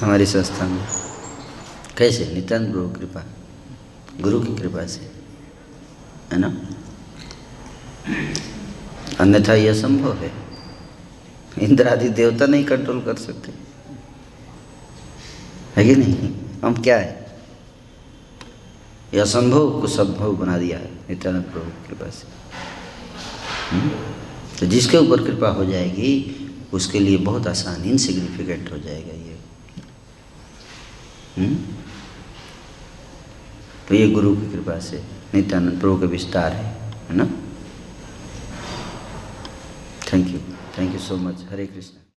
हमारी संस्था में। कैसे? नित्यानंद प्रभु कृपा। गुरु की कृपा से। है ना? अन्यथा यह संभव है। इंद्र आदि देवता नहीं कंट्रोल कर सकते। है कि नहीं? हम क्या है? यह असंभव को संभव बना दिया है नित्यानंद प्रभु कृपा से हम्म? तो जिसके ऊपर कृपा हो जाएगी, उसके लिए बहुत आसान इनसिग्निफिकेंट हो जाएगा ये। हम्म? तो ये गुरु की कृपा से नित्यानंद प्रभु का विस्तार है है ना? Thank you thank you so much Hare Krishna